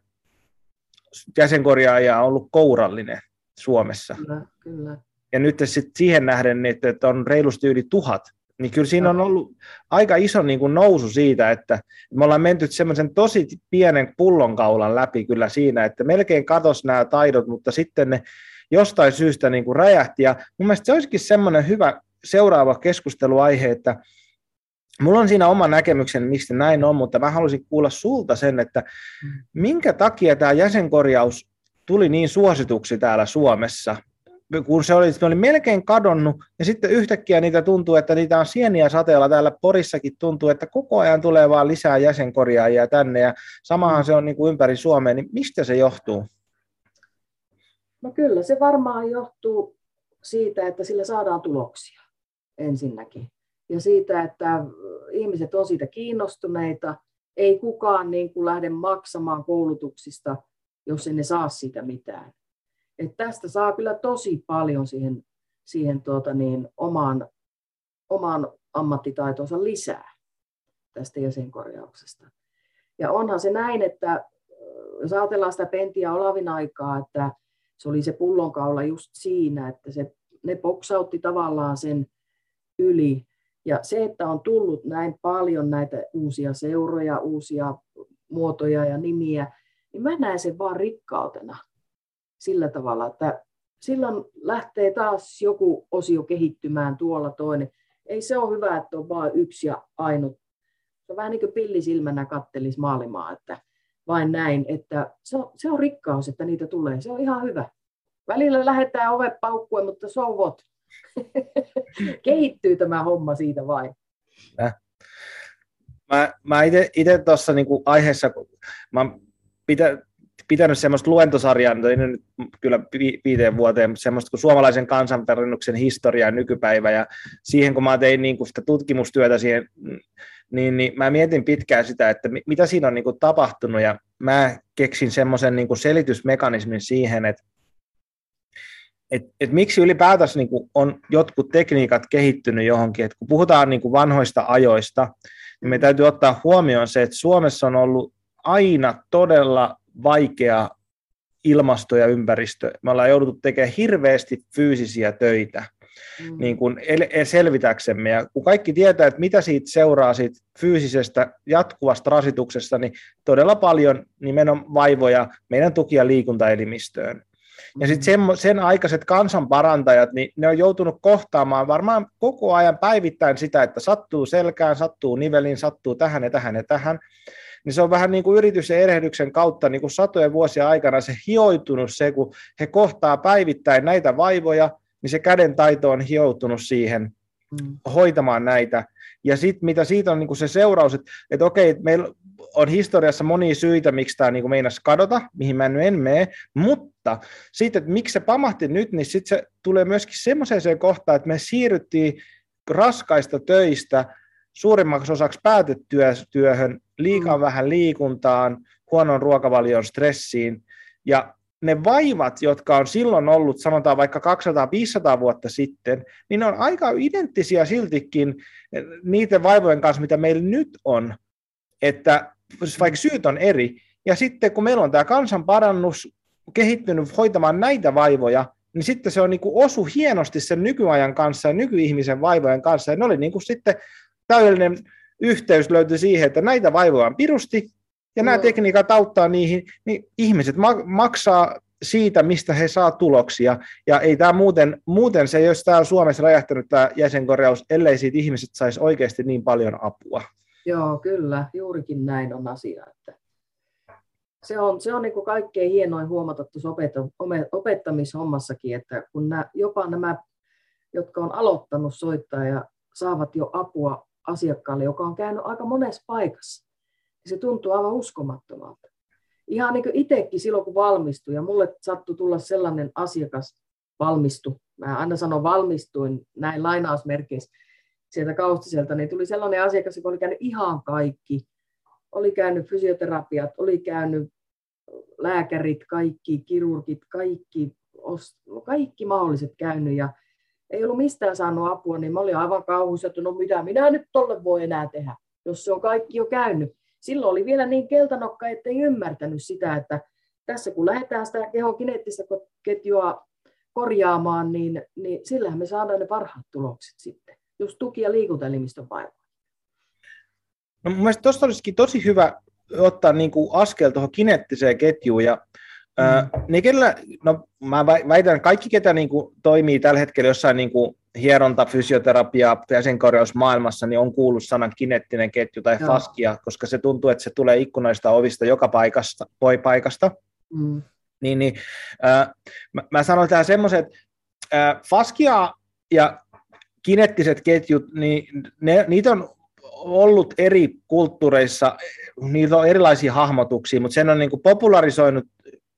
jäsenkorjaaja on ollut kourallinen Suomessa. Kyllä, kyllä. Ja nyt sitten siihen nähden, että on reilusti yli tuhat niin kyllä siinä on ollut aika iso niin kuin nousu siitä, että me ollaan menty semmoisen tosi pienen pullonkaulan läpi kyllä siinä, että melkein katos nämä taidot, mutta sitten ne jostain syystä niin kuin räjähti. Ja mun mielestä se olisikin semmoinen hyvä seuraava keskusteluaihe, että Mulla on siinä oma näkemyksen, miksi näin on, mutta mä haluaisin kuulla sulta sen, että mm. minkä takia tämä jäsenkorjaus tuli niin suosituksi täällä Suomessa, kun se oli, se oli melkein kadonnut, ja sitten yhtäkkiä niitä tuntuu, että niitä on sieniä sateella täällä Porissakin tuntuu, että koko ajan tulee vaan lisää jäsenkorjaajia tänne, ja samahan se on niin kuin ympäri Suomea, niin mistä se johtuu? No kyllä, se varmaan johtuu siitä, että sillä saadaan tuloksia ensinnäkin. Ja siitä, että ihmiset on siitä kiinnostuneita, ei kukaan niin kuin lähde maksamaan koulutuksista, jos ei ne saa siitä mitään. Et tästä saa kyllä tosi paljon siihen, siihen tuota niin, omaan, omaan ammattitaitonsa lisää tästä jäsenkorjauksesta. Ja onhan se näin, että jos ajatellaan sitä Pentti Olavin aikaa, että se oli se pullonkaula just siinä, että se, ne boksautti tavallaan sen yli. Ja se, että on tullut näin paljon näitä uusia seuroja, uusia muotoja ja nimiä, niin mä näen sen vaan rikkautena sillä tavalla, että silloin lähtee taas joku osio kehittymään tuolla toinen. Ei se ole hyvä, että on vain yksi ja ainut. Se on vähän niin kuin pillisilmänä kattelisi maailmaa, että vain näin, että se on, se on rikkaus, että niitä tulee. Se on ihan hyvä. Välillä lähdetään ove paukkuen, mutta so what? Kehittyy tämä homma siitä vain. Äh. Mä, mä itse tuossa niinku aiheessa, mä pitä, pitänyt semmoista luentosarjaa, nyt kyllä viiteen vuoteen, semmoista kuin suomalaisen kansanperinnuksen historia nykypäivä, ja siihen kun mä tein niin kuin sitä tutkimustyötä siihen, niin, niin mä mietin pitkään sitä, että mitä siinä on niin kuin tapahtunut, ja mä keksin semmoisen niin kuin selitysmekanismin siihen, että et, et miksi ylipäätänsä niin on jotkut tekniikat kehittynyt johonkin, että kun puhutaan niin vanhoista ajoista, niin me täytyy ottaa huomioon se, että Suomessa on ollut aina todella vaikea ilmasto ja ympäristö. Me ollaan jouduttu tekemään hirveästi fyysisiä töitä mm. niin kuin selvitäksemme. Ja kun kaikki tietää, että mitä siitä seuraa siitä fyysisestä jatkuvasta rasituksesta, niin todella paljon nimenomaan vaivoja meidän tuki- ja liikuntaelimistöön. Ja sitten sen, sen aikaiset kansanparantajat, niin ne on joutunut kohtaamaan varmaan koko ajan päivittäin sitä, että sattuu selkään, sattuu nivelin, sattuu tähän ja tähän ja tähän niin se on vähän niin kuin yritys- ja erehdyksen kautta niin kuin satojen vuosien aikana se hioitunut se, kun he kohtaa päivittäin näitä vaivoja, niin se käden taito on hioutunut siihen mm. hoitamaan näitä. Ja sitten mitä siitä on niin kuin se seuraus, että, että okei, meillä on historiassa monia syitä, miksi tämä niin meinasi kadota, mihin mä en mene, mutta sitten, että miksi se pamahti nyt, niin sitten se tulee myöskin semmoiseen kohtaan, että me siirryttiin raskaista töistä suurimmaksi osaksi päätetyöhön, liikaa mm. vähän liikuntaan, huonon ruokavalion stressiin, ja ne vaivat, jotka on silloin ollut, sanotaan vaikka 200-500 vuotta sitten, niin ne on aika identtisiä siltikin niiden vaivojen kanssa, mitä meillä nyt on, että vaikka syyt on eri, ja sitten kun meillä on tämä kansanparannus kehittynyt hoitamaan näitä vaivoja, niin sitten se on niin kuin osu hienosti sen nykyajan kanssa ja nykyihmisen vaivojen kanssa, ja ne oli niin kuin sitten täydellinen yhteys löytyi siihen, että näitä vaivoja on pirusti, ja nämä tekniikat auttaa niihin, niin ihmiset maksaa siitä, mistä he saa tuloksia. Ja ei tämä muuten, muuten se ei olisi täällä Suomessa räjähtänyt tämä jäsenkorjaus, ellei siitä ihmiset saisi oikeasti niin paljon apua. Joo, kyllä, juurikin näin on asia. Että se on, se on niin kuin kaikkein hienoin huomata tuossa opettamishommassakin, että kun nämä, jopa nämä, jotka on aloittanut soittaa ja saavat jo apua asiakkaalle, joka on käynyt aika monessa paikassa. Ja se tuntuu aivan uskomattomalta. Ihan niin kuin itsekin silloin, kun valmistui, ja mulle sattui tulla sellainen asiakas, valmistu, mä aina sanon valmistuin näin lainausmerkeissä sieltä kaustiselta, niin tuli sellainen asiakas, joka oli käynyt ihan kaikki. Oli käynyt fysioterapiat, oli käynyt lääkärit, kaikki, kirurgit, kaikki, kaikki mahdolliset käynyt, ja ei ollut mistään saanut apua, niin mä olin aivan kauhuissa, että no mitä minä nyt tolle voi enää tehdä, jos se on kaikki jo käynyt. Silloin oli vielä niin keltanokka, että ei ymmärtänyt sitä, että tässä kun lähdetään sitä kehon kineettistä ketjua korjaamaan, niin, niin sillähän me saadaan ne parhaat tulokset sitten. just tuki- ja liikuntaelimistön vaivoja. No mun mielestä tuosta olisikin tosi hyvä ottaa niin kuin askel tuohon kineettiseen ketjuun ja Mm. ne, kenellä, no mä väitän, kaikki, ketä niin kuin, toimii tällä hetkellä jossain niin kuin, hieronta, fysioterapia, jäsenkorjaus maailmassa, niin on kuullut sanan kinettinen ketju tai Joo. faskia, koska se tuntuu, että se tulee ikkunoista ovista joka paikasta, voi paikasta. Mm. Niin, niin, äh, mä, mä sanon tähän semmoisen, että äh, faskia ja kinettiset ketjut, niin ne, niitä on ollut eri kulttuureissa, niitä on erilaisia hahmotuksia, mutta sen on niin kuin popularisoinut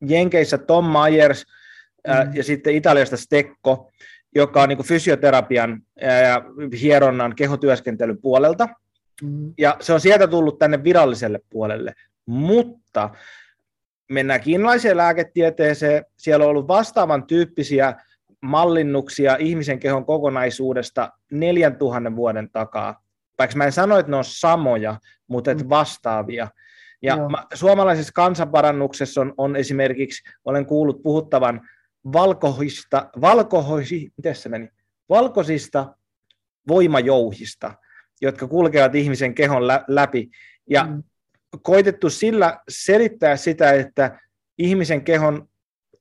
Jenkeissä Tom Myers mm. ja sitten Italiasta Stekko, joka on niin kuin fysioterapian ja hieronnan kehotyöskentelyn puolelta. Mm. Ja se on sieltä tullut tänne viralliselle puolelle. Mutta mennään kiinalaiseen lääketieteeseen. Siellä on ollut vastaavan tyyppisiä mallinnuksia ihmisen kehon kokonaisuudesta 4000 vuoden takaa. Vaikka mä en sano, että ne on samoja, mutta että mm. vastaavia. Ja mä, suomalaisessa kansanparannuksessa on, on esimerkiksi, olen kuullut puhuttavan valkoisista, valkohoisi, miten se meni? valkoisista voimajouhista, jotka kulkevat ihmisen kehon lä- läpi. Ja mm. koitettu sillä selittää sitä, että ihmisen kehon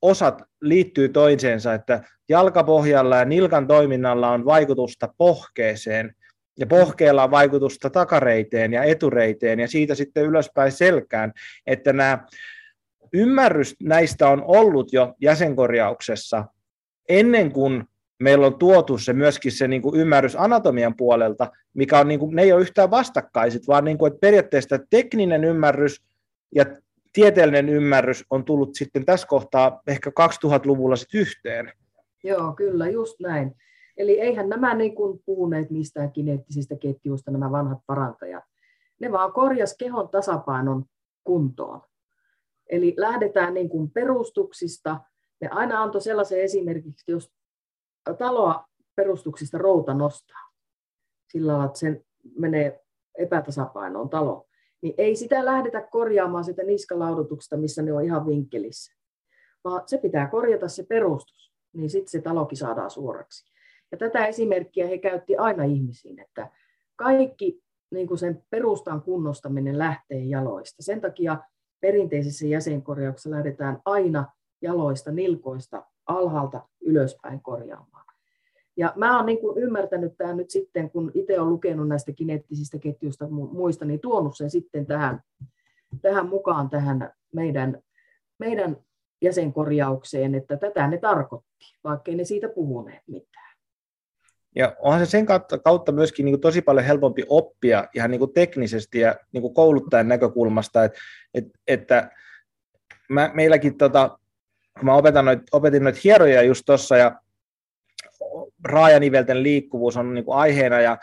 osat liittyy toiseensa, että jalkapohjalla ja nilkan toiminnalla on vaikutusta pohkeeseen, ja pohkeella on vaikutusta takareiteen ja etureiteen ja siitä sitten ylöspäin selkään, että nämä ymmärrys näistä on ollut jo jäsenkorjauksessa ennen kuin meillä on tuotu se myöskin se niin kuin ymmärrys anatomian puolelta, mikä on, niin kuin, ne ei ole yhtään vastakkaiset, vaan niin kuin, että periaatteessa tekninen ymmärrys ja tieteellinen ymmärrys on tullut sitten tässä kohtaa ehkä 2000-luvulla sitten yhteen. Joo, kyllä, just näin. Eli eihän nämä niin kuin puhuneet mistään kineettisistä ketjuista, nämä vanhat parantajat. Ne vaan korjas kehon tasapainon kuntoon. Eli lähdetään niin kuin perustuksista. Ne aina antoi sellaisen esimerkiksi, jos taloa perustuksista routa nostaa, sillä tavalla, että sen menee epätasapainoon talo, niin ei sitä lähdetä korjaamaan sitä niskalaudutuksesta, missä ne on ihan vinkkelissä, vaan se pitää korjata se perustus, niin sitten se talokin saadaan suoraksi. Ja tätä esimerkkiä he käytti aina ihmisiin, että kaikki niin kuin sen perustan kunnostaminen lähtee jaloista. Sen takia perinteisessä jäsenkorjauksessa lähdetään aina jaloista, nilkoista, alhaalta ylöspäin korjaamaan. Ja mä oon niin kuin ymmärtänyt tämän nyt sitten, kun itse olen lukenut näistä kineettisistä ketjuista muista, niin tuonut sen sitten tähän, tähän mukaan tähän meidän, meidän jäsenkorjaukseen, että tätä ne tarkoitti, vaikkei ne siitä puhuneet mitään. Ja onhan se sen kautta, kautta myöskin niin kuin tosi paljon helpompi oppia ihan niin kuin teknisesti ja niin kuin kouluttajan näkökulmasta, että, että, että mä, meilläkin, tota, kun mä opetan noit, opetin noita hieroja just tuossa ja raajanivelten liikkuvuus on niin kuin aiheena ja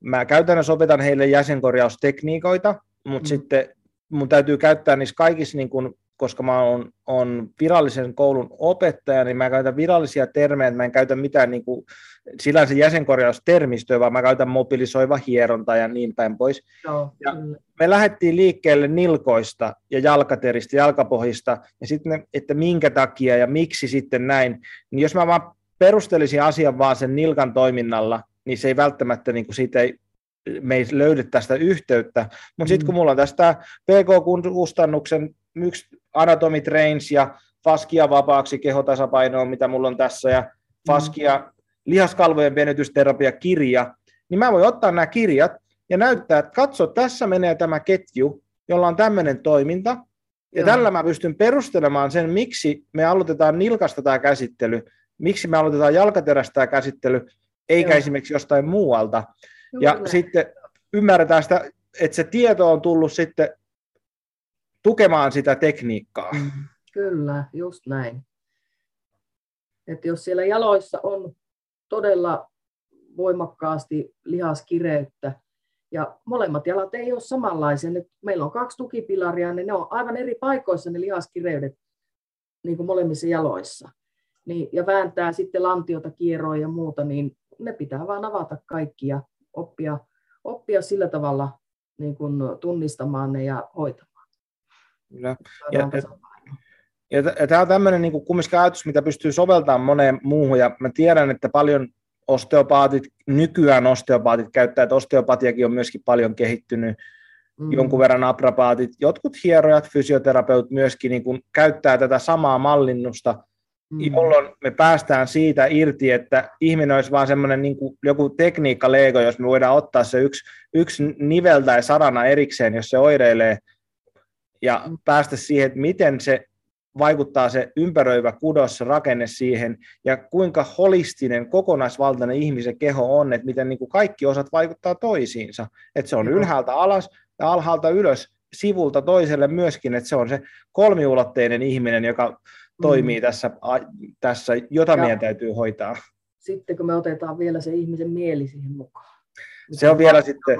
mä käytännössä opetan heille jäsenkorjaustekniikoita, mutta mm. sitten mun täytyy käyttää niissä kaikissa niin kuin koska mä oon, on virallisen koulun opettaja, niin mä käytän virallisia termejä, mä en käytä mitään niin kuin, se jäsenkorjaustermistöä, vaan mä käytän mobilisoiva hieronta ja niin päin pois. No, ja me lähdettiin liikkeelle nilkoista ja jalkateristä, jalkapohjista, ja sitten, että minkä takia ja miksi sitten näin, niin jos mä vaan perustelisin asian vaan sen nilkan toiminnalla, niin se ei välttämättä, niin kuin siitä ei, me ei löydy tästä yhteyttä, mutta sitten kun mm. mulla on tästä PK-kustannuksen yksi Anatomy Trains ja Faskia vapaaksi kehotasapainoon, mitä mulla on tässä, ja Faskia mm. lihaskalvojen venytysterapia kirja, niin mä voin ottaa nämä kirjat ja näyttää, että katso, tässä menee tämä ketju, jolla on tämmöinen toiminta, ja Joo. tällä mä pystyn perustelemaan sen, miksi me aloitetaan nilkasta tämä käsittely, miksi me aloitetaan jalkaterästä tämä käsittely, eikä Joo. esimerkiksi jostain muualta. Juuri. Ja sitten ymmärretään sitä, että se tieto on tullut sitten tukemaan sitä tekniikkaa. Mm, kyllä, just näin. Et jos siellä jaloissa on todella voimakkaasti lihaskireyttä, ja molemmat jalat ei ole samanlaisia. Meillä on kaksi tukipilaria, niin ne on aivan eri paikoissa ne lihaskireydet niin kuin molemmissa jaloissa. Niin, ja vääntää sitten lantiota, kierroa ja muuta, niin ne pitää vaan avata kaikki ja oppia, oppia sillä tavalla niin kuin tunnistamaan ne ja hoitamaan. Kyllä. Ja, ja, ja tämä on tämmöinen niin kuin kumminkin ajatus, mitä pystyy soveltamaan moneen muuhun, ja mä tiedän, että paljon osteopaatit, nykyään osteopaatit käyttää, että osteopatiakin on myöskin paljon kehittynyt, mm. jonkun verran aprapaatit, jotkut hierojat, fysioterapeut myöskin niin kuin käyttää tätä samaa mallinnusta, mm. jolloin me päästään siitä irti, että ihminen olisi vaan semmoinen niin joku tekniikka Lego, jos me voidaan ottaa se yksi, yksi nivel tai sarana erikseen, jos se oireilee, ja mm. päästä siihen, että miten se vaikuttaa se ympäröivä kudos, rakenne siihen, ja kuinka holistinen, kokonaisvaltainen ihmisen keho on, että miten niin kuin kaikki osat vaikuttaa toisiinsa. Että se on ylhäältä alas ja alhaalta ylös, sivulta toiselle myöskin, että se on se kolmiulotteinen ihminen, joka toimii mm. tässä, tässä, jota ja meidän täytyy hoitaa. Sitten kun me otetaan vielä se ihmisen mieli siihen mukaan. Se on vielä valtava, sitten...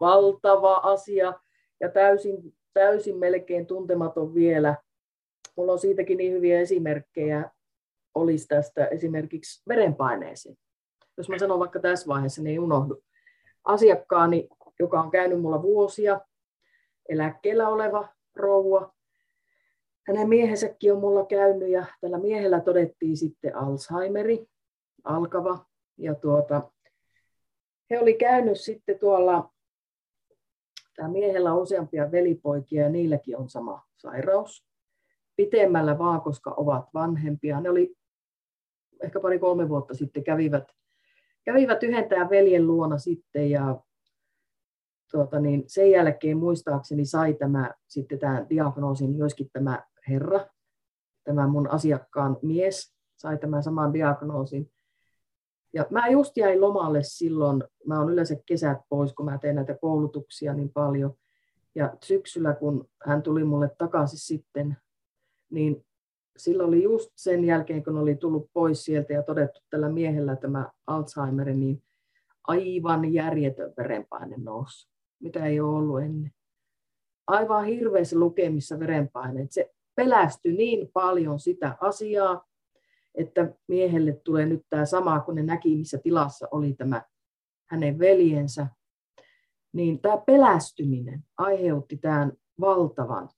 Valtava asia ja täysin, täysin melkein tuntematon vielä Mulla on siitäkin niin hyviä esimerkkejä olisi tästä esimerkiksi verenpaineeseen. Jos mä sanon vaikka tässä vaiheessa, niin ei unohdu. Asiakkaani, joka on käynyt mulla vuosia, eläkkeellä oleva rouva, hänen miehensäkin on mulla käynyt ja tällä miehellä todettiin sitten Alzheimeri, alkava. Ja tuota, he oli käynyt sitten tuolla, tämä miehellä on useampia velipoikia ja niilläkin on sama sairaus pitemmällä vaan, koska ovat vanhempia. Ne oli ehkä pari-kolme vuotta sitten kävivät, kävivät yhden veljen luona sitten ja tuota, niin sen jälkeen muistaakseni sai tämä, sitten tämä diagnoosin myöskin tämä herra, tämä mun asiakkaan mies sai tämän saman diagnoosin. Ja mä just jäin lomalle silloin, mä oon yleensä kesät pois, kun mä teen näitä koulutuksia niin paljon. Ja syksyllä, kun hän tuli mulle takaisin sitten niin silloin oli just sen jälkeen, kun oli tullut pois sieltä ja todettu tällä miehellä tämä Alzheimer, niin aivan järjetön verenpaine nousi, mitä ei ole ollut ennen. Aivan hirveässä lukemissa verenpaine. Se pelästyi niin paljon sitä asiaa, että miehelle tulee nyt tämä sama, kun ne näki, missä tilassa oli tämä hänen veljensä. Niin tämä pelästyminen aiheutti tämän valtavan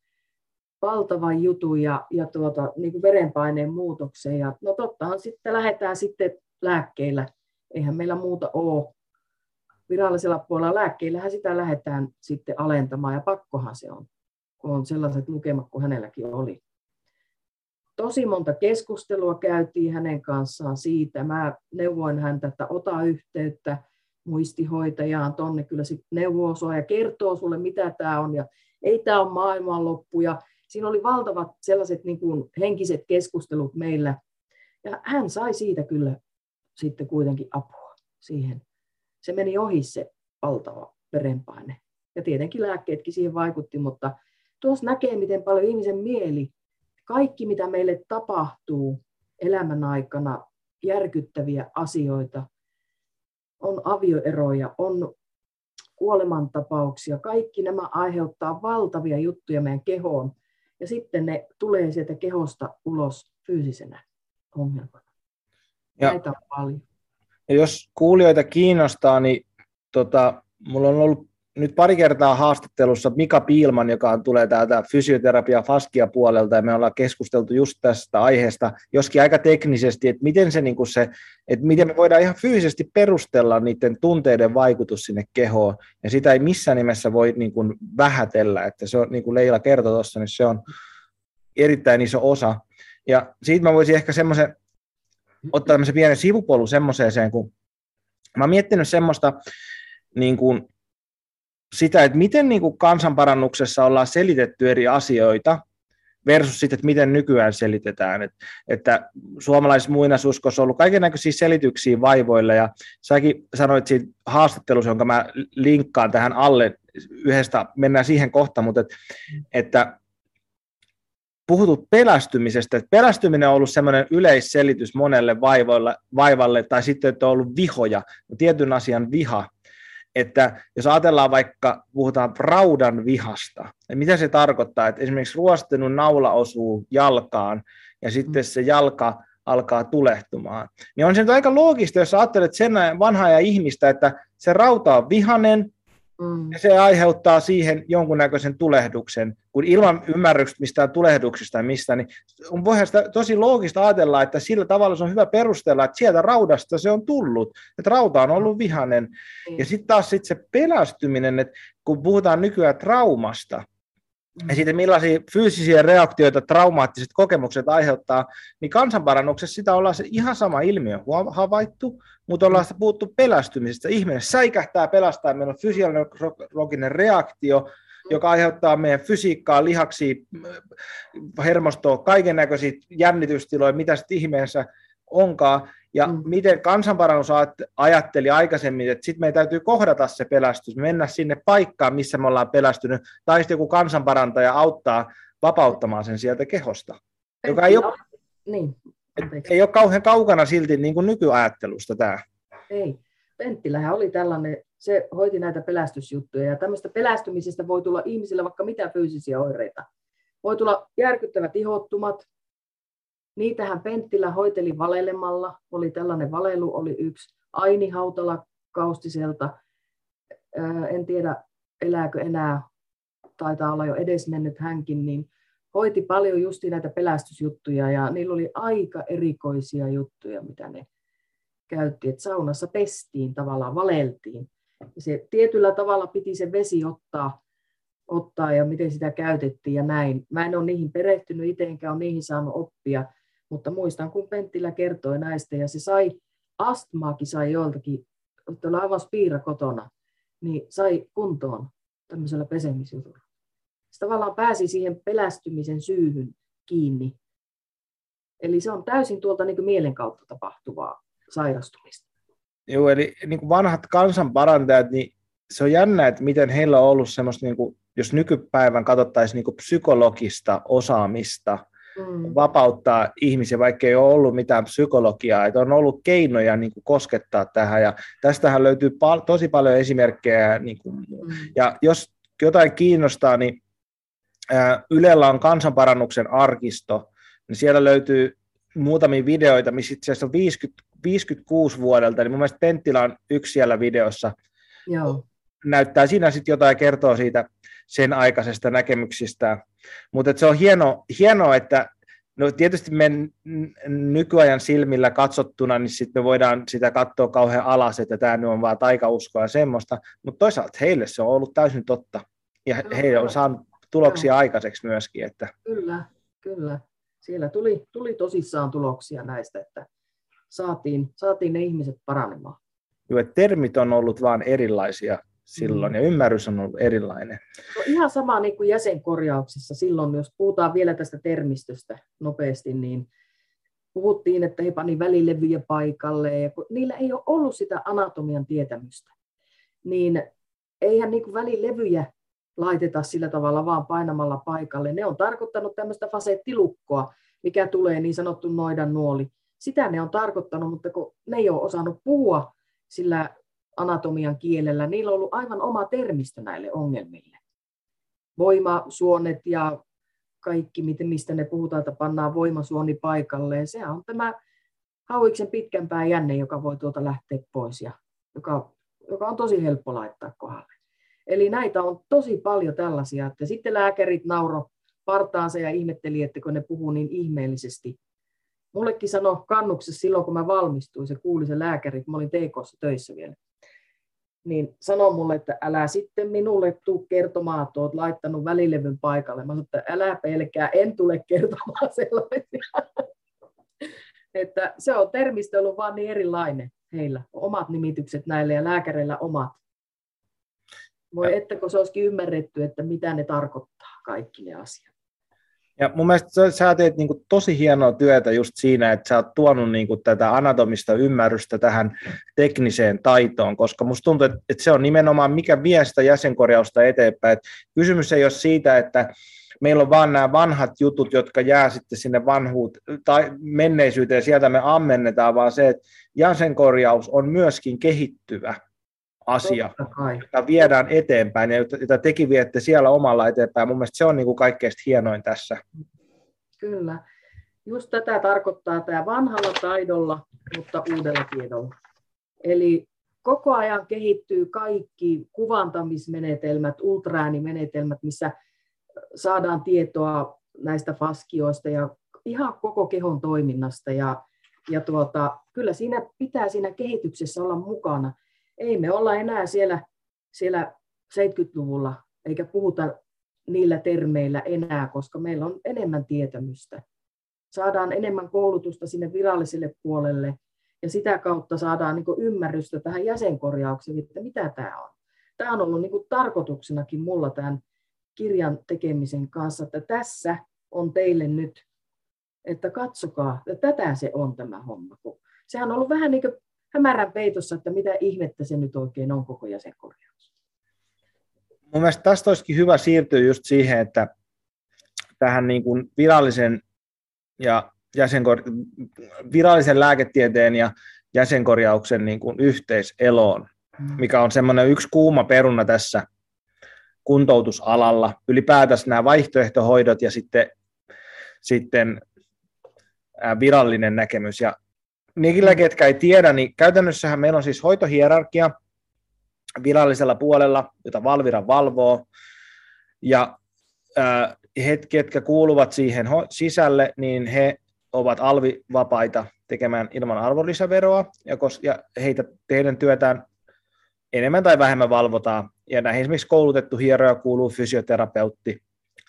valtavan jutun ja, ja tuota, niin kuin verenpaineen muutoksen. Ja, no tottahan sitten lähdetään sitten lääkkeillä. Eihän meillä muuta ole. Virallisella puolella lääkkeillähän sitä lähdetään sitten alentamaan ja pakkohan se on, kun on sellaiset lukemat kuin hänelläkin oli. Tosi monta keskustelua käytiin hänen kanssaan siitä. Mä neuvoin häntä, että ota yhteyttä muistihoitajaan, tonne kyllä sitten neuvoo sua ja kertoo sulle, mitä tämä on. Ja ei tämä ole maailmanloppu. Ja siinä oli valtavat sellaiset niin kuin henkiset keskustelut meillä. Ja hän sai siitä kyllä sitten kuitenkin apua siihen. Se meni ohi se valtava verenpaine. Ja tietenkin lääkkeetkin siihen vaikutti, mutta tuossa näkee, miten paljon ihmisen mieli, kaikki mitä meille tapahtuu elämän aikana, järkyttäviä asioita, on avioeroja, on kuolemantapauksia, kaikki nämä aiheuttaa valtavia juttuja meidän kehoon, ja sitten ne tulee sieltä kehosta ulos fyysisenä ongelmana. Ja, Näitä on paljon. Ja jos kuulijoita kiinnostaa, niin tota, mulla on ollut nyt pari kertaa haastattelussa Mika Piilman, joka on, tulee täältä fysioterapia Faskia puolelta, ja me ollaan keskusteltu just tästä aiheesta, joskin aika teknisesti, että miten, se, niin kuin se, että miten me voidaan ihan fyysisesti perustella niiden tunteiden vaikutus sinne kehoon, ja sitä ei missään nimessä voi niin kuin vähätellä, että se on, niin kuin Leila kertoi tuossa, niin se on erittäin iso osa. Ja siitä mä voisin ehkä semmoisen, ottaa tämmöisen pienen sivupolun semmoiseen, kun mä oon miettinyt semmoista, niin kuin, sitä, että miten niin kuin kansanparannuksessa ollaan selitetty eri asioita versus sitten, että miten nykyään selitetään. Että, että suomalaisessa muinaisuuskossa on ollut kaikenlaisia selityksiä vaivoille, ja säkin sanoit siitä haastattelussa, jonka mä linkkaan tähän alle yhdestä, mennään siihen kohta, mutta että, että puhutut pelästymisestä, että pelästyminen on ollut semmoinen yleisselitys monelle vaivalle, tai sitten, että on ollut vihoja, tietyn asian viha, että jos ajatellaan vaikka, puhutaan raudan vihasta, niin mitä se tarkoittaa, että esimerkiksi ruostunut naula osuu jalkaan ja sitten se jalka alkaa tulehtumaan. Niin on se nyt aika loogista, jos ajattelet sen vanhaa ja ihmistä, että se rauta on vihanen, Mm. Ja se aiheuttaa siihen jonkunnäköisen tulehduksen, kun ilman ymmärrystä mistään tulehduksista ja mistä, niin on voihan sitä tosi loogista ajatella, että sillä tavalla se on hyvä perustella, että sieltä raudasta se on tullut, että rauta on ollut vihanen. Mm. Ja sitten taas sit se pelästyminen, että kun puhutaan nykyään traumasta, ja sitten millaisia fyysisiä reaktioita traumaattiset kokemukset aiheuttaa, niin kansanparannuksessa sitä ollaan se ihan sama ilmiö havaittu, mutta ollaan sitä puhuttu pelästymisestä. Ihminen säikähtää pelästää, meillä on fysiologinen reaktio, joka aiheuttaa meidän fysiikkaa, lihaksi, hermostoa, kaiken näköisiä jännitystiloja, mitä sitten ihmeessä onkaan. Ja mm. miten kansanparannus ajatteli aikaisemmin, että sitten meidän täytyy kohdata se pelästys, mennä sinne paikkaan, missä me ollaan pelästynyt, tai sitten joku kansanparantaja auttaa vapauttamaan sen sieltä kehosta, joka ei ole, niin. ei ole kauhean kaukana silti niin kuin nykyajattelusta tämä. Ei. Penttilähän oli tällainen, se hoiti näitä pelästysjuttuja, ja tämmöistä pelästymisestä voi tulla ihmisille vaikka mitä fyysisiä oireita. Voi tulla järkyttävät ihottumat, Niitähän Penttilä hoiteli valelemalla, oli tällainen valelu, oli yksi. Aini Hautala Kaustiselta, en tiedä elääkö enää, taitaa olla jo edesmennyt hänkin, niin hoiti paljon justi näitä pelästysjuttuja ja niillä oli aika erikoisia juttuja, mitä ne käytti. Et saunassa pestiin tavallaan, valeltiin. Ja se tietyllä tavalla piti se vesi ottaa, ottaa ja miten sitä käytettiin ja näin. Mä en ole niihin perehtynyt itse, enkä ole niihin saanut oppia. Mutta muistan, kun Penttilä kertoi näistä ja se sai, astmaakin sai joltakin, että oli aivan spiira kotona, niin sai kuntoon tämmöisellä pesemisjutulla. Se tavallaan pääsi siihen pelästymisen syyhyn kiinni. Eli se on täysin tuolta niin mielen kautta tapahtuvaa sairastumista. Joo, eli niin kuin vanhat kansanparantajat, niin se on jännä, että miten heillä on ollut semmoista, niin kuin, jos nykypäivän katsottaisiin niin kuin psykologista osaamista, mm. vapauttaa ihmisiä, vaikka ei ole ollut mitään psykologiaa, että on ollut keinoja niin kuin koskettaa tähän, ja tästähän löytyy pal- tosi paljon esimerkkejä, niin kuin, mm. ja jos jotain kiinnostaa, niin ää, Ylellä on kansanparannuksen arkisto, niin siellä löytyy muutamia videoita, missä itse asiassa on 50, 56 vuodelta, niin mun mielestä Penttilä on yksi siellä videossa, Joo. näyttää siinä sitten jotain ja kertoo siitä sen aikaisesta näkemyksistä. Mutta se on hieno, hieno, että no tietysti me nykyajan silmillä katsottuna, niin sitten me voidaan sitä katsoa kauhean alas, että tämä nyt on vaan taikauskoa ja semmoista, mutta toisaalta heille se on ollut täysin totta, ja he on saanut tuloksia aikaiseksi myöskin. Että... Kyllä, kyllä. Siellä tuli, tuli tosissaan tuloksia näistä, että saatiin, saatiin ne ihmiset paranemaan. Joo, että termit on ollut vaan erilaisia silloin, mm. ja ymmärrys on ollut erilainen. No ihan sama niin kuin jäsenkorjauksissa silloin, jos puhutaan vielä tästä termistöstä nopeasti, niin puhuttiin, että he pani välilevyjä paikalle, ja kun niillä ei ole ollut sitä anatomian tietämystä, niin eihän niin kuin välilevyjä laiteta sillä tavalla vaan painamalla paikalle. Ne on tarkoittanut tämmöistä fasettilukkoa, mikä tulee niin sanottu noidan nuoli. Sitä ne on tarkoittanut, mutta kun ne ei ole osannut puhua sillä anatomian kielellä, niillä on ollut aivan oma termistö näille ongelmille. Voimasuonet ja kaikki, mistä ne puhutaan, että pannaan voimasuoni paikalleen, se on tämä hauiksen pitkänpää jänne, joka voi tuolta lähteä pois ja joka, joka on tosi helppo laittaa kohdalle. Eli näitä on tosi paljon tällaisia, että sitten lääkärit nauro partaansa ja ihmetteli, että kun ne puhuu niin ihmeellisesti. Mullekin sanoi kannuksessa silloin, kun mä valmistuin, se kuuli se lääkäri, kun mä olin TKssa töissä vielä niin sanoi mulle, että älä sitten minulle tuu kertomaan, että olet laittanut välilevyn paikalle. Mä sanoin, että älä pelkää, en tule kertomaan sellaisia. että se on termistö ollut vaan niin erilainen heillä. Omat nimitykset näille ja lääkäreillä omat. Voi että kun se olisikin ymmärretty, että mitä ne tarkoittaa, kaikki ne asiat. Ja mun mielestä sä, sä teet niin kuin tosi hienoa työtä just siinä, että sä oot tuonut niin kuin tätä anatomista ymmärrystä tähän tekniseen taitoon, koska musta tuntuu, että, että se on nimenomaan mikä vie sitä jäsenkorjausta eteenpäin. Et kysymys ei ole siitä, että meillä on vaan nämä vanhat jutut, jotka jää sitten sinne vanhuut tai menneisyyteen, sieltä me ammennetaan, vaan se, että jäsenkorjaus on myöskin kehittyvä asia, jota viedään eteenpäin ja jota tekin viette siellä omalla eteenpäin. Mun mielestä se on niin kuin kaikkein hienoin tässä. Kyllä. Just tätä tarkoittaa tämä vanhalla taidolla, mutta uudella tiedolla. Eli koko ajan kehittyy kaikki kuvantamismenetelmät, ultraäänimenetelmät, missä saadaan tietoa näistä faskioista ja ihan koko kehon toiminnasta. Ja, ja tuota, kyllä siinä pitää siinä kehityksessä olla mukana. Ei me olla enää siellä, siellä 70-luvulla, eikä puhuta niillä termeillä enää, koska meillä on enemmän tietämystä. Saadaan enemmän koulutusta sinne viralliselle puolelle ja sitä kautta saadaan niin ymmärrystä tähän jäsenkorjaukseen, että mitä tämä on. Tämä on ollut niin tarkoituksenakin mulla tämän kirjan tekemisen kanssa, että tässä on teille nyt, että katsokaa, että tätä se on tämä homma. Sehän on ollut vähän niin kuin hämärän peitossa, että mitä ihmettä se nyt oikein on koko jäsenkorjaus. Mun mielestä tästä olisikin hyvä siirtyä just siihen, että tähän niin kuin virallisen, ja jäsenkor- virallisen lääketieteen ja jäsenkorjauksen niin kuin yhteiseloon, mm. mikä on semmoinen yksi kuuma peruna tässä kuntoutusalalla. Ylipäätänsä nämä vaihtoehtohoidot ja sitten, sitten virallinen näkemys. Ja niillä, ketkä ei tiedä, niin käytännössähän meillä on siis hoitohierarkia virallisella puolella, jota Valvira valvoo, ja he, ketkä kuuluvat siihen sisälle, niin he ovat alvivapaita tekemään ilman arvonlisäveroa, ja, kos, ja heitä, teidän työtään enemmän tai vähemmän valvotaan. Ja näihin esimerkiksi koulutettu hieroja kuuluu fysioterapeutti,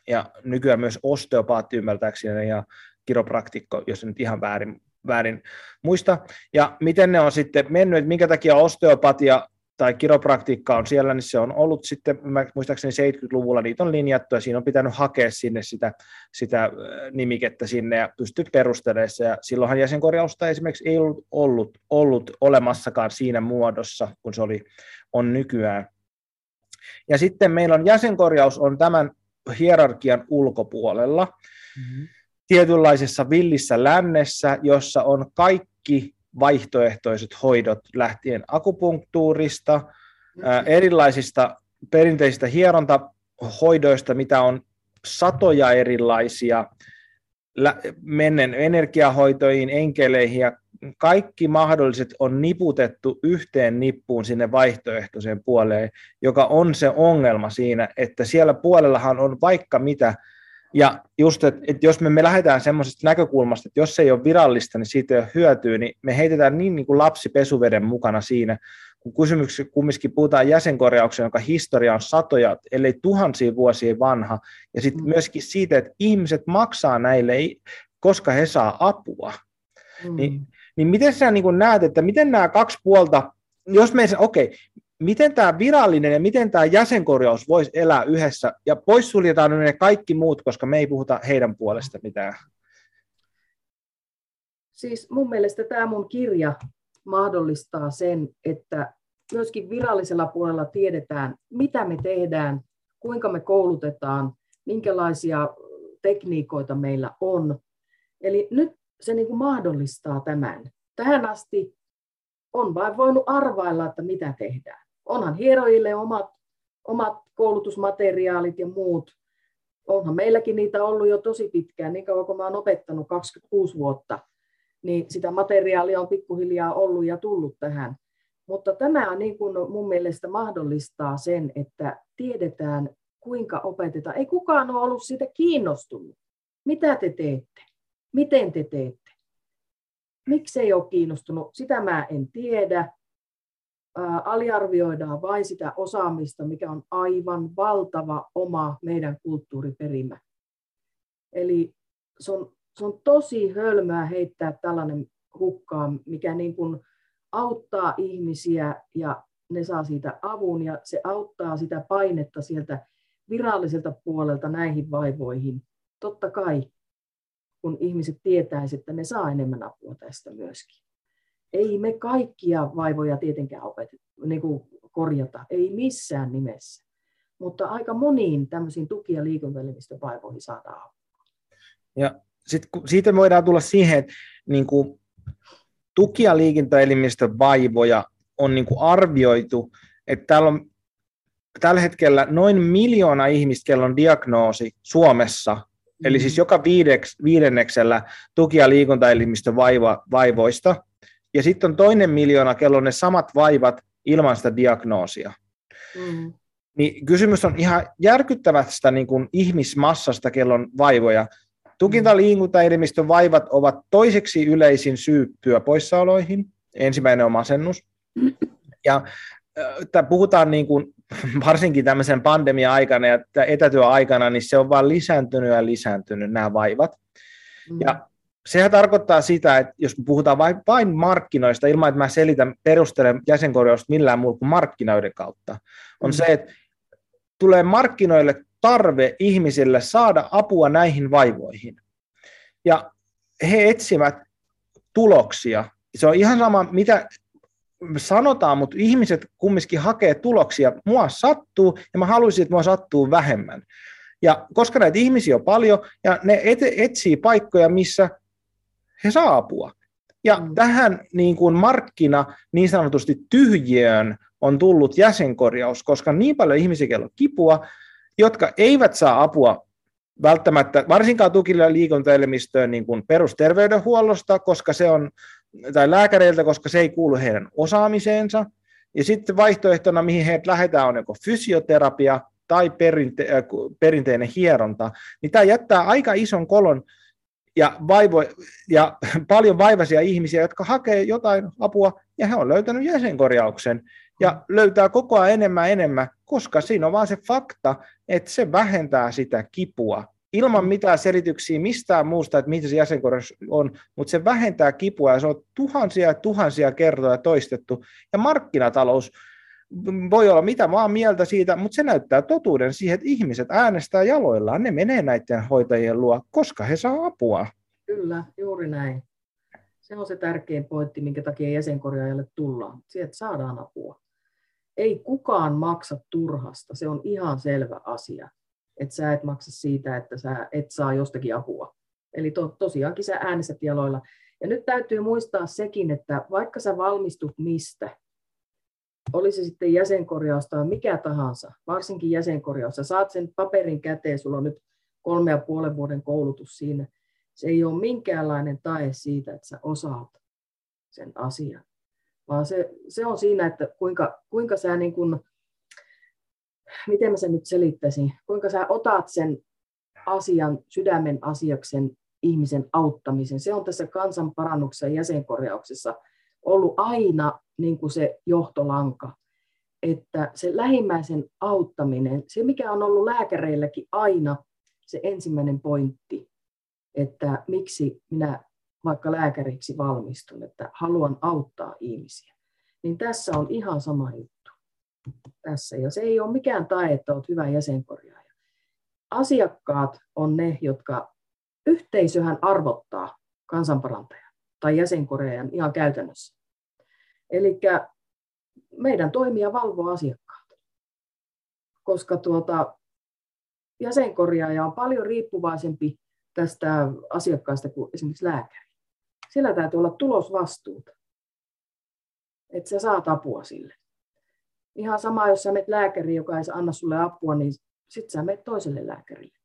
ja nykyään myös osteopaatti ymmärtääkseni, ja kiropraktikko, jos nyt ihan väärin, väärin muista. Ja miten ne on sitten mennyt, että minkä takia osteopatia tai kiropraktiikka on siellä, niin se on ollut sitten, muistaakseni 70-luvulla niitä on linjattu, ja siinä on pitänyt hakea sinne sitä, sitä nimikettä sinne ja pystyt perustelemaan ja silloinhan jäsenkorjausta esimerkiksi ei ollut, ollut, ollut olemassakaan siinä muodossa, kun se oli, on nykyään. Ja sitten meillä on jäsenkorjaus on tämän hierarkian ulkopuolella, mm-hmm. Tietynlaisessa villissä lännessä, jossa on kaikki vaihtoehtoiset hoidot lähtien akupunktuurista, mm. erilaisista perinteisistä hierontahoidoista, mitä on satoja erilaisia, mennen energiahoitoihin, enkeleihin ja kaikki mahdolliset on niputettu yhteen nippuun sinne vaihtoehtoiseen puoleen, joka on se ongelma siinä, että siellä puolellahan on vaikka mitä ja just, että, että jos me, me lähdetään semmoisesta näkökulmasta, että jos se ei ole virallista, niin siitä ei ole hyötyä, niin me heitetään niin, niin kuin lapsi pesuveden mukana siinä, kun kysymyksessä kumminkin puhutaan jäsenkorjauksen, jonka historia on satoja, ellei tuhansia vuosia vanha, ja sitten mm. myöskin siitä, että ihmiset maksaa näille, koska he saa apua. Mm. Niin, niin miten sä niin näet, että miten nämä kaksi puolta, jos me, okei, okay, miten tämä virallinen ja miten tämä jäsenkorjaus voisi elää yhdessä, ja poissuljetaan ne kaikki muut, koska me ei puhuta heidän puolesta mitään. Siis mun mielestä tämä mun kirja mahdollistaa sen, että myöskin virallisella puolella tiedetään, mitä me tehdään, kuinka me koulutetaan, minkälaisia tekniikoita meillä on. Eli nyt se niin kuin mahdollistaa tämän. Tähän asti on vain voinut arvailla, että mitä tehdään onhan hierojille omat, omat koulutusmateriaalit ja muut. Onhan meilläkin niitä ollut jo tosi pitkään, niin kauan kuin mä olen opettanut 26 vuotta, niin sitä materiaalia on pikkuhiljaa ollut ja tullut tähän. Mutta tämä niin kuin mun mielestä mahdollistaa sen, että tiedetään, kuinka opetetaan. Ei kukaan ole ollut siitä kiinnostunut. Mitä te teette? Miten te teette? Miksi ei ole kiinnostunut? Sitä mä en tiedä aliarvioidaan vain sitä osaamista, mikä on aivan valtava oma meidän kulttuuriperimä. Eli se on, se on tosi hölmöä heittää tällainen hukkaan, mikä niin kuin auttaa ihmisiä ja ne saa siitä avun ja se auttaa sitä painetta sieltä viralliselta puolelta näihin vaivoihin. Totta kai, kun ihmiset tietäisivät, että ne saa enemmän apua tästä myöskin ei me kaikkia vaivoja tietenkään opeteta, niin kuin korjata, ei missään nimessä. Mutta aika moniin tämmöisiin tuki- ja liikuntaelimistön vaivoihin saadaan Ja sit, siitä voidaan tulla siihen, että niin kuin, tuki- ja liikuntaelimistön vaivoja on niin kuin arvioitu, että täällä on tällä hetkellä noin miljoona ihmistä, kello on diagnoosi Suomessa, eli siis joka viideks, viidenneksellä tuki- ja liikuntaelimistön vaiva, vaivoista, ja sitten on toinen miljoona, kello on ne samat vaivat, ilman sitä diagnoosia. Mm. Niin kysymys on ihan järkyttävästä niin kuin ihmismassasta, kello on vaivoja. Tukintaliikuntaelimistön vaivat ovat toiseksi yleisin syy työpoissaoloihin. Ensimmäinen on masennus. Ja että puhutaan niin kuin, varsinkin tämmöisen pandemia-aikana ja etätyöaikana, niin se on vain lisääntynyt ja lisääntynyt nämä vaivat. Mm. Ja sehän tarkoittaa sitä, että jos me puhutaan vain, vain markkinoista, ilman että mä selitän, perustelen jäsenkorjausta millään muulla kuin markkinoiden kautta, on mm. se, että tulee markkinoille tarve ihmisille saada apua näihin vaivoihin. Ja he etsivät tuloksia. Se on ihan sama, mitä sanotaan, mutta ihmiset kumminkin hakee tuloksia. Mua sattuu ja mä haluaisin, että mua sattuu vähemmän. Ja koska näitä ihmisiä on paljon ja ne et- etsii paikkoja, missä he saa apua. Ja mm. tähän niin kuin markkina niin sanotusti tyhjiöön on tullut jäsenkorjaus, koska niin paljon ihmisiä, on kipua, jotka eivät saa apua välttämättä, varsinkaan tukille liikuntaelimistöön niin kuin perusterveydenhuollosta, koska se on, tai lääkäreiltä, koska se ei kuulu heidän osaamiseensa. Ja sitten vaihtoehtona, mihin heidät lähdetään, on joko fysioterapia tai perinte- äh, perinteinen hieronta. Niin tämä jättää aika ison kolon ja, vaivo, ja paljon vaivaisia ihmisiä, jotka hakee jotain apua, ja he on löytänyt jäsenkorjauksen, ja löytää koko ajan enemmän enemmän, koska siinä on vaan se fakta, että se vähentää sitä kipua, ilman mitään selityksiä mistään muusta, että mitä se jäsenkorjaus on, mutta se vähentää kipua, ja se on tuhansia ja tuhansia kertoja toistettu, ja markkinatalous, voi olla mitä vaan mieltä siitä, mutta se näyttää totuuden siihen, että ihmiset äänestää jaloillaan, ne menee näiden hoitajien luo, koska he saa apua. Kyllä, juuri näin. Se on se tärkein pointti, minkä takia jäsenkorjaajalle tullaan. Sieltä saadaan apua. Ei kukaan maksa turhasta, se on ihan selvä asia. Että sä et maksa siitä, että sä et saa jostakin apua. Eli to, tosiaankin sä äänestät jaloilla. Ja nyt täytyy muistaa sekin, että vaikka sä valmistut mistä, oli se sitten jäsenkorjaus tai mikä tahansa, varsinkin jäsenkorjaus, sä saat sen paperin käteen, sulla on nyt kolme ja puolen vuoden koulutus siinä, se ei ole minkäänlainen tae siitä, että sä osaat sen asian, vaan se, se on siinä, että kuinka, kuinka sä niin kuin, miten mä sen nyt selittäisin, kuinka sä otat sen asian, sydämen asiaksen ihmisen auttamisen. Se on tässä kansanparannuksessa ja jäsenkorjauksessa ollut aina niin kuin se johtolanka, että se lähimmäisen auttaminen, se mikä on ollut lääkäreilläkin aina se ensimmäinen pointti, että miksi minä vaikka lääkäriksi valmistun, että haluan auttaa ihmisiä, niin tässä on ihan sama juttu. Tässä. Ja se ei ole mikään tae, että olet hyvä jäsenkorjaaja. Asiakkaat on ne, jotka yhteisöhän arvottaa kansanparantajan tai jäsenkorjaajan ihan käytännössä. Eli meidän toimia valvoo asiakkaat, koska tuota, jäsenkorjaaja on paljon riippuvaisempi tästä asiakkaasta kuin esimerkiksi lääkäri. Sillä täytyy olla tulosvastuuta, että sä saat apua sille. Ihan sama, jos sä menet lääkäriin, joka ei anna sulle apua, niin sitten sä menet toiselle lääkärille.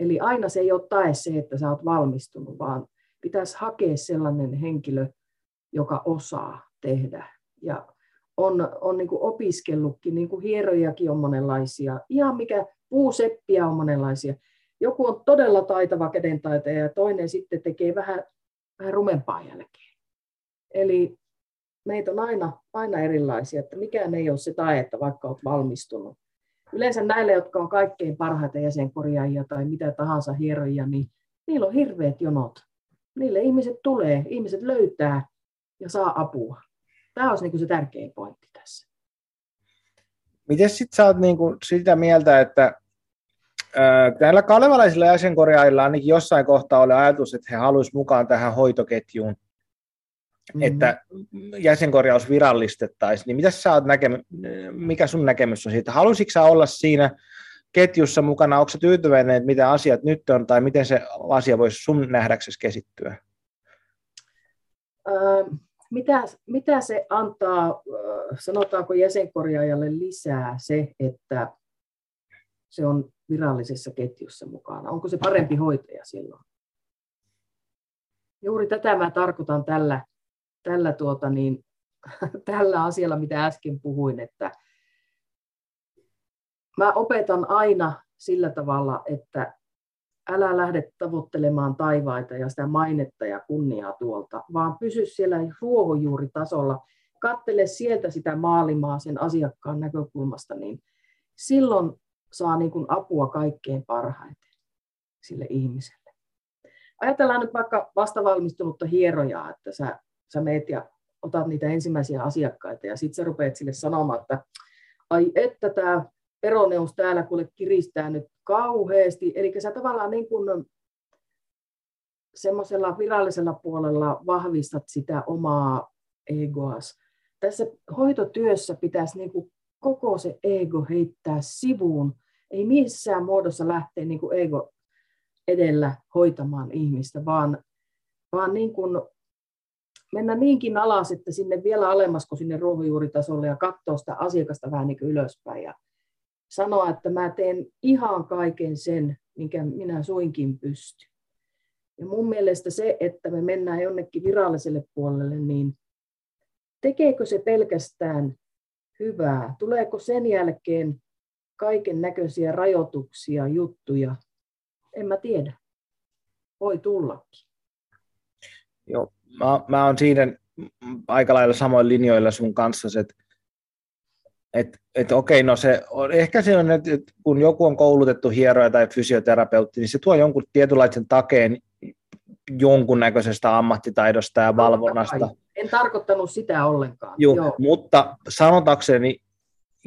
Eli aina se ei ole tae se, että sä oot valmistunut, vaan pitäisi hakea sellainen henkilö, joka osaa tehdä. Ja on, on niin kuin opiskellutkin, niin kuin hierojakin on monenlaisia, ihan mikä puuseppiä on monenlaisia. Joku on todella taitava kädentaitaja ja toinen sitten tekee vähän, vähän rumempaa jälkeen. Eli meitä on aina, aina erilaisia, että mikään ei ole se tae, että vaikka olet valmistunut. Yleensä näille, jotka on kaikkein parhaita jäsenkorjaajia tai mitä tahansa hieroja, niin niillä on hirveät jonot. Niille ihmiset tulee, ihmiset löytää ja saa apua. Tämä olisi niin kuin se tärkein pointti tässä. Miten sitten sä oot niin kuin sitä mieltä, että näillä kalevalaisilla jäsenkorjaajilla ainakin jossain kohtaa oli ajatus, että he haluaisivat mukaan tähän hoitoketjuun, mm-hmm. että jäsenkorjaus virallistettaisiin. Niin mitä sä oot näkemy- mikä sun näkemys on siitä? Haluaisitko sä olla siinä ketjussa mukana? Onko tyytyväinen, että mitä asiat nyt on, tai miten se asia voisi sun nähdäksesi kesittyä? Öö, mitä, mitä se antaa, sanotaanko jäsenkorjaajalle lisää se, että se on virallisessa ketjussa mukana? Onko se parempi hoitaja silloin? Juuri tätä mä tarkoitan tällä, tällä tuota niin, tällä asialla, mitä äsken puhuin, että mä opetan aina sillä tavalla, että älä lähde tavoittelemaan taivaita ja sitä mainetta ja kunniaa tuolta, vaan pysy siellä ruohonjuuritasolla, kattele sieltä sitä maalimaa sen asiakkaan näkökulmasta, niin silloin saa niin kuin apua kaikkein parhaiten sille ihmiselle. Ajatellaan nyt vaikka vastavalmistunutta hierojaa, että sä, sä meet ja otat niitä ensimmäisiä asiakkaita ja sitten sä rupeat sille sanomaan, että ai että tämä eroneus täällä kuule kiristää nyt kauheasti. Eli sä tavallaan niin kuin semmoisella virallisella puolella vahvistat sitä omaa egoas. Tässä hoitotyössä pitäisi niin kuin koko se ego heittää sivuun. Ei missään muodossa lähteä niin kuin ego edellä hoitamaan ihmistä, vaan, vaan niin kuin mennä niinkin alas, että sinne vielä alemmas kuin sinne ruohonjuuritasolle ja katsoa sitä asiakasta vähän niin kuin ylöspäin ja sanoa, että mä teen ihan kaiken sen, minkä minä suinkin pystyn. Ja mun mielestä se, että me mennään jonnekin viralliselle puolelle, niin tekeekö se pelkästään hyvää? Tuleeko sen jälkeen kaiken näköisiä rajoituksia, juttuja? En mä tiedä. Voi tullakin. Joo, mä, mä oon siinä aika lailla samoin linjoilla sun kanssa, että et, et okei, no se on, ehkä se on, että kun joku on koulutettu hieroja tai fysioterapeutti, niin se tuo jonkun tietynlaisen takeen jonkunnäköisestä ammattitaidosta ja valvonnasta. En tarkoittanut sitä ollenkaan. Juh, Joo. Mutta sanotakseni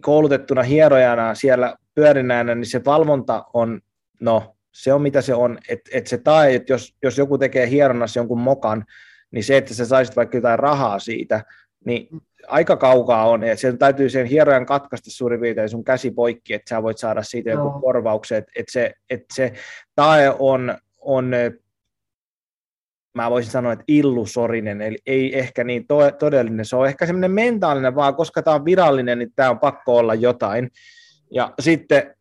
koulutettuna hierojana siellä pyörinäänä, niin se valvonta on, no se on mitä se on, että et se tai, että jos, jos joku tekee hieronnassa jonkun mokan, niin se, että sä saisit vaikka jotain rahaa siitä, niin aika kaukaa on, ja sen täytyy sen hierojan katkaista suurin piirtein sun käsi poikki, että sä voit saada siitä joku no. korvauksen, että, että, se, että se tae on, on, mä voisin sanoa, että illusorinen, eli ei ehkä niin to, todellinen, se on ehkä semmoinen mentaalinen, vaan koska tämä on virallinen, niin tämä on pakko olla jotain. Ja sitten,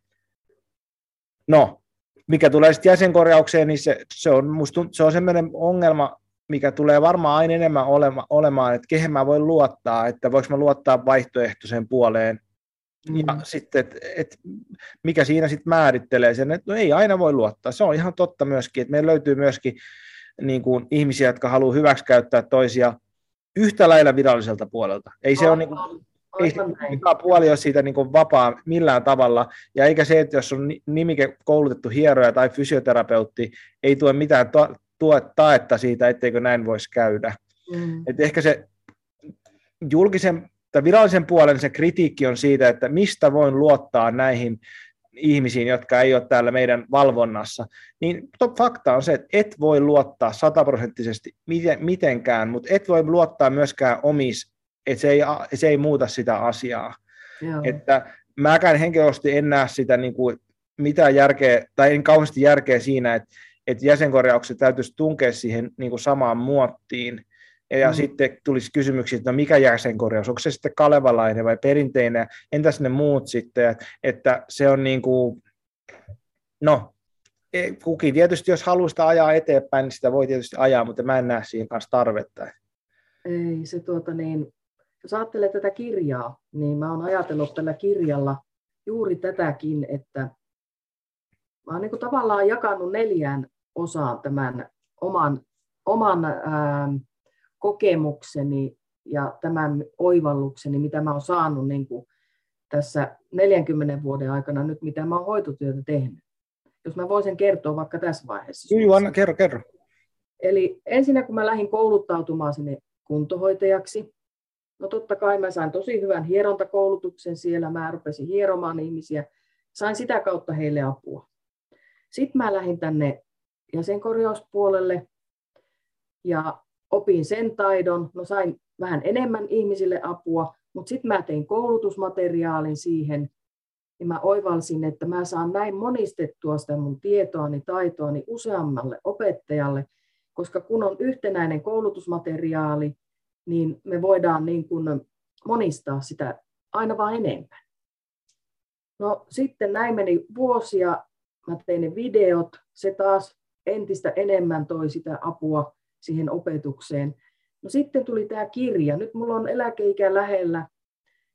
no, mikä tulee sitten jäsenkorjaukseen, niin se, se on, musta, se on semmoinen ongelma, mikä tulee varmaan aina enemmän olema, olemaan, että kehen mä voin luottaa, että voiko mä luottaa vaihtoehtoiseen puoleen. Mm. Ja sitten, että et, mikä siinä sitten määrittelee sen, että no ei aina voi luottaa. Se on ihan totta myöskin, että meillä löytyy myöskin niin kuin, ihmisiä, jotka haluaa hyväksikäyttää toisia yhtä lailla viralliselta puolelta. Ei se ole niin kuin, ei mikä puoli ole siitä niin kuin vapaa millään tavalla, ja eikä se, että jos on nimike koulutettu hieroja tai fysioterapeutti, ei tue mitään to- tuo taetta siitä, etteikö näin voisi käydä. Mm. Et ehkä se julkisen tai virallisen puolen se kritiikki on siitä, että mistä voin luottaa näihin ihmisiin, jotka ei ole täällä meidän valvonnassa, niin fakta on se, että et voi luottaa sataprosenttisesti mitenkään, mutta et voi luottaa myöskään omis, että se ei, se ei muuta sitä asiaa. Joo. Että mäkään henkilökohtaisesti en näe sitä niin kuin mitään järkeä, tai en kauheasti järkeä siinä, että että jäsenkorjaukset täytyisi tunkea siihen niin kuin samaan muottiin. Ja mm. sitten tulisi kysymyksiä, että no mikä jäsenkorjaus, onko se sitten kalevalainen vai perinteinen, entäs ne muut sitten, että se on niin kuin, no, e, kukin tietysti, jos haluaa sitä ajaa eteenpäin, niin sitä voi tietysti ajaa, mutta mä en näe siihen kanssa tarvetta. Ei, se tuota niin, jos ajattelee tätä kirjaa, niin mä oon ajatellut tällä kirjalla juuri tätäkin, että mä oon niin kuin tavallaan jakanut neljään osaan tämän oman, oman ää, kokemukseni ja tämän oivallukseni, mitä mä oon saanut niin kuin tässä 40 vuoden aikana nyt, mitä mä oon hoitotyötä tehnyt. Jos mä voisin kertoa vaikka tässä vaiheessa. Joo, Anna, kerro, kerro. Eli ensinnä kun mä lähdin kouluttautumaan sinne kuntohoitajaksi, no totta kai mä sain tosi hyvän hierontakoulutuksen siellä, mä rupesin hieromaan ihmisiä, sain sitä kautta heille apua. Sitten mä lähdin tänne jäsenkorjauspuolelle ja opin sen taidon. No sain vähän enemmän ihmisille apua, mutta sitten mä tein koulutusmateriaalin siihen, ja mä oivalsin, että mä saan näin monistettua sitä mun tietoani, taitoani useammalle opettajalle, koska kun on yhtenäinen koulutusmateriaali, niin me voidaan niin kuin monistaa sitä aina vain enemmän. No sitten näin meni vuosia, mä tein ne videot, se taas entistä enemmän toi sitä apua siihen opetukseen. No sitten tuli tämä kirja. Nyt mulla on eläkeikä lähellä,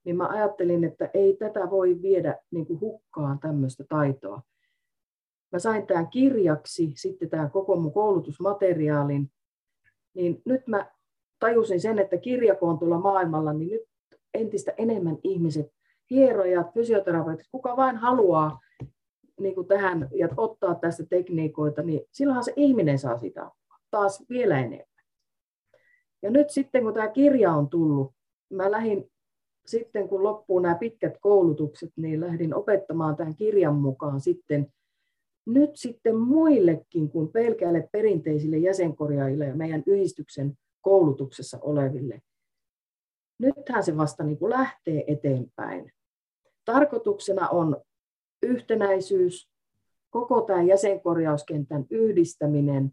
niin mä ajattelin, että ei tätä voi viedä niin kuin hukkaan tämmöistä taitoa. Mä sain tämän kirjaksi, sitten tämän koko mun koulutusmateriaalin, niin nyt mä tajusin sen, että kirjakoon tuolla maailmalla, niin nyt entistä enemmän ihmiset, hierojat, fysioterapeutit, kuka vain haluaa niin kuin tähän ja ottaa tästä tekniikoita, niin silloinhan se ihminen saa sitä taas vielä enemmän. Ja nyt sitten, kun tämä kirja on tullut, mä lähdin sitten, kun loppuu nämä pitkät koulutukset, niin lähdin opettamaan tämän kirjan mukaan sitten nyt sitten muillekin kuin pelkälle perinteisille jäsenkorjaajille ja meidän yhdistyksen koulutuksessa oleville. Nythän se vasta niin kuin lähtee eteenpäin. Tarkoituksena on yhtenäisyys, koko tämän jäsenkorjauskentän yhdistäminen.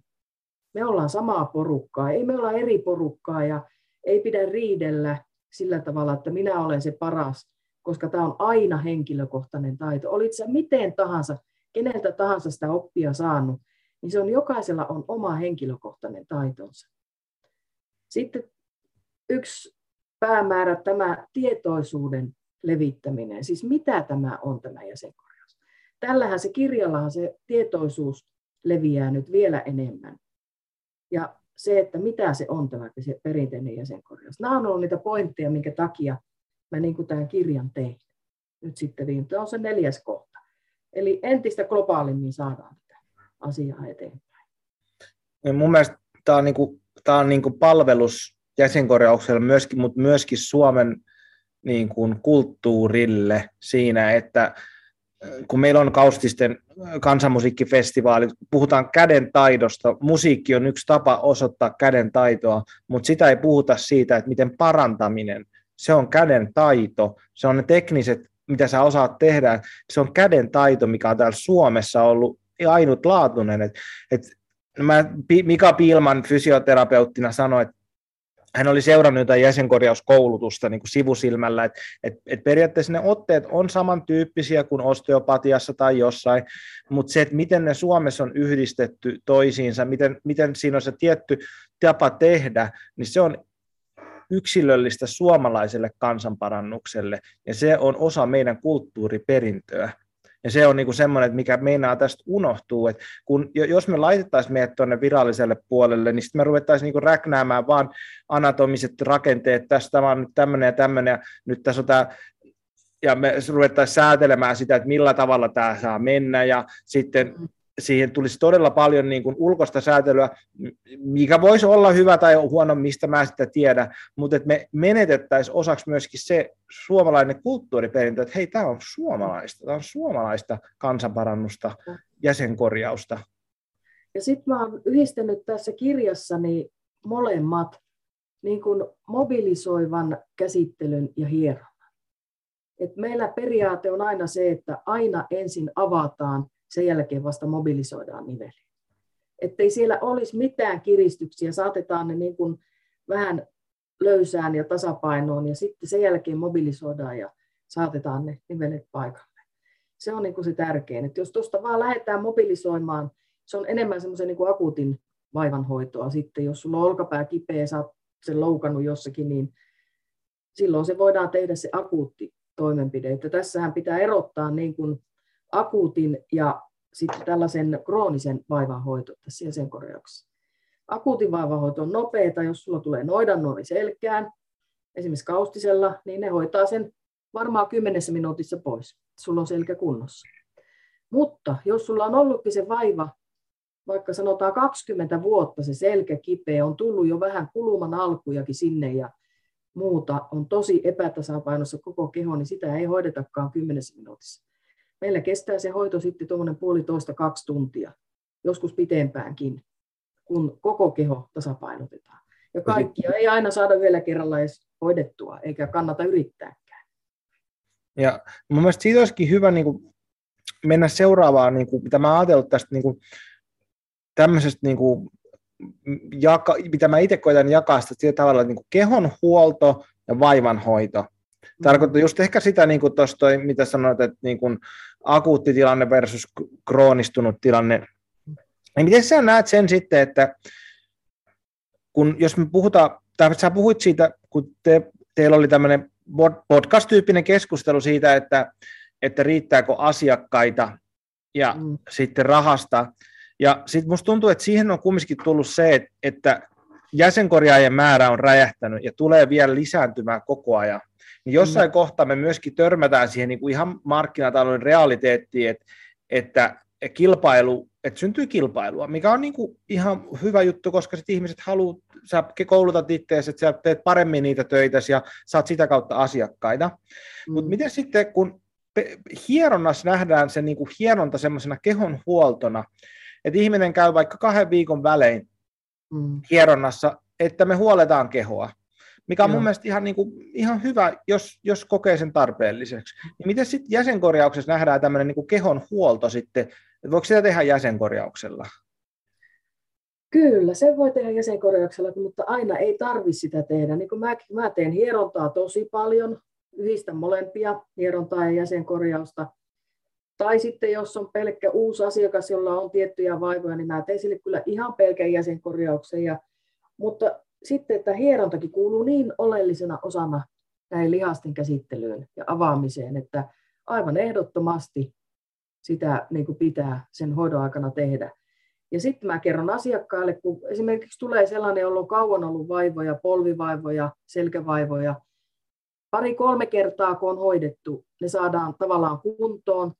Me ollaan samaa porukkaa, ei me olla eri porukkaa ja ei pidä riidellä sillä tavalla, että minä olen se paras, koska tämä on aina henkilökohtainen taito. Olit sä miten tahansa, keneltä tahansa sitä oppia saanut, niin se on jokaisella on oma henkilökohtainen taitonsa. Sitten yksi päämäärä, tämä tietoisuuden levittäminen. Siis mitä tämä on tämä jäsenkorjaus? Tällähän se kirjallahan se tietoisuus leviää nyt vielä enemmän. Ja se, että mitä se on tämä se perinteinen jäsenkorjaus. Nämä on ollut niitä pointteja, minkä takia mä niin kuin tämän kirjan tein. Nyt sitten viime, tämä on se neljäs kohta. Eli entistä globaalimmin saadaan tätä asiaa eteenpäin. Ja mun mielestä tämä on, niin kuin, tämä on niin kuin palvelus jäsenkorjaukselle myöskin, mutta myöskin Suomen niin kuin kulttuurille siinä, että kun meillä on Kaustisten kansanmusiikkifestivaali, puhutaan käden taidosta, musiikki on yksi tapa osoittaa käden taitoa, mutta sitä ei puhuta siitä, että miten parantaminen, se on käden taito, se on ne tekniset, mitä sä osaat tehdä, se on käden taito, mikä on täällä Suomessa ollut ainutlaatuinen. Et, et mä, Mika Piilman fysioterapeuttina sanoi, että hän oli seurannut jotain jäsenkorjauskoulutusta niin kuin sivusilmällä, että et, et periaatteessa ne otteet on samantyyppisiä kuin osteopatiassa tai jossain, mutta se, että miten ne Suomessa on yhdistetty toisiinsa, miten, miten siinä on se tietty tapa tehdä, niin se on yksilöllistä suomalaiselle kansanparannukselle, ja se on osa meidän kulttuuriperintöä. Ja se on niinku semmoinen, mikä meinaa tästä unohtuu, että kun, jos me laitettaisiin meidät tuonne viralliselle puolelle, niin sitten me ruvettaisiin niinku räknäämään vaan anatomiset rakenteet, tästä vaan nyt tämmöinen ja tämmöinen, ja nyt tässä on tämä ja me ruvettaisiin säätelemään sitä, että millä tavalla tämä saa mennä, ja sitten siihen tulisi todella paljon niin kuin ulkoista säätelyä, mikä voisi olla hyvä tai huono, mistä mä sitä tiedä, mutta että me menetettäisiin osaksi myöskin se suomalainen kulttuuriperintö, että hei, tämä on suomalaista, tämä on suomalaista kansanparannusta, jäsenkorjausta. Ja sitten mä oon yhdistänyt tässä kirjassani molemmat niin kuin mobilisoivan käsittelyn ja hieronnan. Et meillä periaate on aina se, että aina ensin avataan sen jälkeen vasta mobilisoidaan niveli. Ettei siellä olisi mitään kiristyksiä, saatetaan ne niin kuin vähän löysään ja tasapainoon ja sitten sen jälkeen mobilisoidaan ja saatetaan ne nivelet paikalle. Se on niin kuin se tärkein, että jos tuosta vaan lähdetään mobilisoimaan, se on enemmän semmoisen niin akuutin vaivanhoitoa sitten, jos sulla on olkapää kipeä, sä oot sen loukannut jossakin, niin silloin se voidaan tehdä se akuutti toimenpide. Että tässähän pitää erottaa niin kuin akuutin ja sitten tällaisen kroonisen vaivanhoito tässä jäsenkorjauksessa. Akuutin vaivanhoito on nopeata, jos sulla tulee noidannuori selkään, esimerkiksi kaustisella, niin ne hoitaa sen varmaan kymmenessä minuutissa pois. Sulla on selkä kunnossa. Mutta jos sulla on ollutkin se vaiva, vaikka sanotaan 20 vuotta se selkä kipeä, on tullut jo vähän kuluman alkujakin sinne ja muuta, on tosi epätasapainossa koko keho, niin sitä ei hoidetakaan kymmenessä minuutissa. Meillä kestää se hoito sitten tuommoinen puolitoista kaksi tuntia, joskus pitempäänkin, kun koko keho tasapainotetaan. Ja kaikkia ei aina saada vielä kerralla edes hoidettua, eikä kannata yrittääkään. Ja mun mielestä siitä olisikin hyvä niin kuin mennä seuraavaan, niin kuin, mitä mä ajatellut tästä niin kuin, tämmöisestä, niin kuin, jaka, mitä mä itse koitan jakaa sitä sillä tavalla, niin kuin kehon huolto ja vaivanhoito. Tarkoittaa just ehkä sitä, niin kuin tuosta, mitä sanoit, että niin kuin akuutti tilanne versus kroonistunut tilanne. Niin miten sä näet sen sitten, että kun jos me puhutaan tai sä puhuit siitä, kun te, teillä oli tämmöinen podcast-tyyppinen keskustelu siitä, että, että riittääkö asiakkaita ja mm. sitten rahasta. Ja sitten musta tuntuu, että siihen on kumminkin tullut se, että jäsenkorjaajien määrä on räjähtänyt ja tulee vielä lisääntymään koko ajan. Niin jossain mm. kohtaa me myöskin törmätään siihen niin kuin ihan markkinatalouden realiteettiin, että, että kilpailu, että syntyy kilpailua, mikä on niin kuin ihan hyvä juttu, koska sit ihmiset haluaa, sä koulutat itseäsi, että sä teet paremmin niitä töitä ja saat sitä kautta asiakkaita. Mm. Mutta miten sitten, kun hieronnassa nähdään se niin kuin hieronta semmoisena kehon huoltona, että ihminen käy vaikka kahden viikon välein mm. hieronnassa, että me huoletaan kehoa, mikä on Joo. mun mielestä ihan, niin kuin, ihan hyvä, jos, jos kokee sen tarpeelliseksi. Niin miten sitten jäsenkorjauksessa nähdään tämmöinen niin kuin kehon huolto sitten, että voiko sitä tehdä jäsenkorjauksella? Kyllä, se voi tehdä jäsenkorjauksella, mutta aina ei tarvi sitä tehdä. Niin kuin mä, mä teen hierontaa tosi paljon, yhdistän molempia, hierontaa ja jäsenkorjausta. Tai sitten jos on pelkkä uusi asiakas, jolla on tiettyjä vaivoja, niin mä teen sille kyllä ihan pelkän jäsenkorjauksen. Ja, mutta sitten, että hierontakin kuuluu niin oleellisena osana näin lihasten käsittelyyn ja avaamiseen, että aivan ehdottomasti sitä niin kuin pitää sen hoidon aikana tehdä. Ja sitten mä kerron asiakkaille, kun esimerkiksi tulee sellainen, jolla on kauan ollut vaivoja, polvivaivoja, selkävaivoja, pari-kolme kertaa kun on hoidettu, ne saadaan tavallaan kuntoon,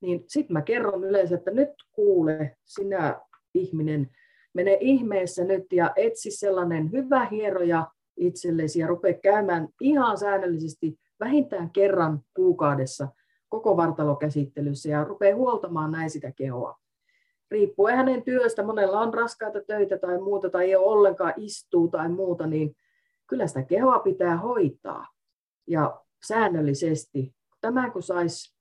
niin sitten mä kerron yleensä, että nyt kuule sinä ihminen, mene ihmeessä nyt ja etsi sellainen hyvä hieroja itsellesi ja rupea käymään ihan säännöllisesti vähintään kerran kuukaudessa koko vartalokäsittelyssä ja rupea huoltamaan näin sitä kehoa. Riippuen hänen työstä, monella on raskaita töitä tai muuta tai ei ole ollenkaan istuu tai muuta, niin kyllä sitä kehoa pitää hoitaa ja säännöllisesti. Tämä kun saisi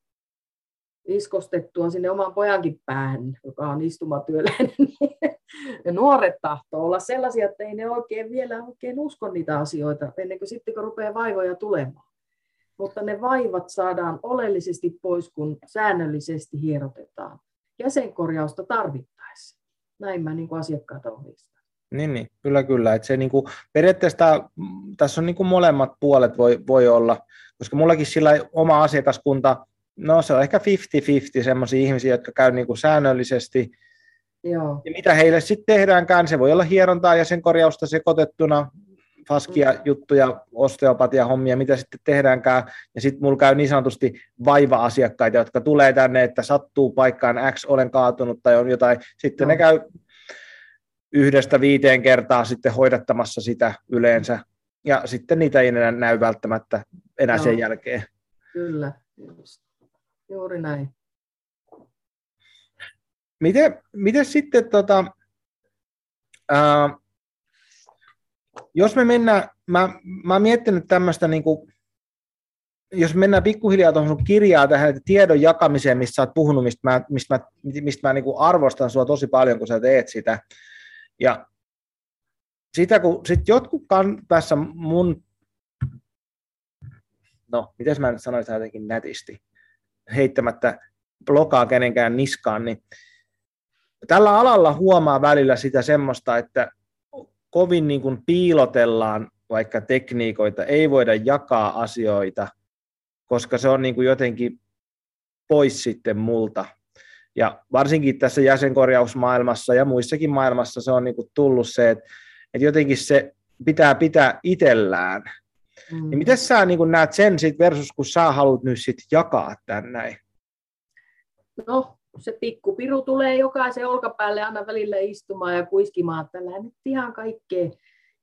iskostettua sinne oman pojankin päähän, joka on istumatyöläinen, niin ne nuoret tahtoo olla sellaisia, että ei ne oikein vielä oikein usko niitä asioita, ennen kuin sitten kun rupeaa vaivoja tulemaan. Mutta ne vaivat saadaan oleellisesti pois, kun säännöllisesti hierotetaan. Jäsenkorjausta tarvittaessa. Näin mä niin kuin asiakkaat ohjeistan. Niin, niin, kyllä, kyllä. Et se niin kuin, periaatteessa tämä, tässä on niin kuin molemmat puolet voi, voi olla, koska mullakin sillä oma asiakaskunta, no se on ehkä 50-50 sellaisia ihmisiä, jotka käy niin kuin säännöllisesti, Joo. Ja mitä heille sitten tehdäänkään, se voi olla hierontaa ja sen korjausta sekoitettuna, faskia mm. juttuja, osteopatia hommia, mitä sitten tehdäänkään. Ja sitten mulla käy niin sanotusti vaiva-asiakkaita, jotka tulee tänne, että sattuu paikkaan X, olen kaatunut tai on jotain. Sitten no. ne käy yhdestä viiteen kertaa sitten hoidattamassa sitä yleensä. Ja sitten niitä ei enää näy välttämättä enää no. sen jälkeen. Kyllä, juuri näin. Miten, miten sitten, tota, ää, jos me mennään, mä, mä oon miettinyt tämmöistä, niin jos mennään pikkuhiljaa tuohon sun kirjaan tähän tiedon jakamiseen, mistä sä oot puhunut, mistä mä, mistä mä, mistä mä niin kuin arvostan sua tosi paljon, kun sä teet sitä. Ja sitä, kun sit jotkut kan, tässä mun, no, miten mä sanoisin jotenkin nätisti, heittämättä blokaa kenenkään niskaan, niin tällä alalla huomaa välillä sitä semmoista, että kovin niin kuin piilotellaan vaikka tekniikoita, ei voida jakaa asioita, koska se on niin kuin jotenkin pois sitten multa. Ja varsinkin tässä jäsenkorjausmaailmassa ja muissakin maailmassa se on niin kuin tullut se, että, että jotenkin se pitää pitää itsellään. Mm. Niin miten sä niin kuin näet sen sit versus, kun sä haluat nyt sit jakaa tämän näin? No, se pikkupiru tulee jokaisen olkapäälle aina välillä istumaan ja kuiskimaan, että älä nyt ihan kaikkea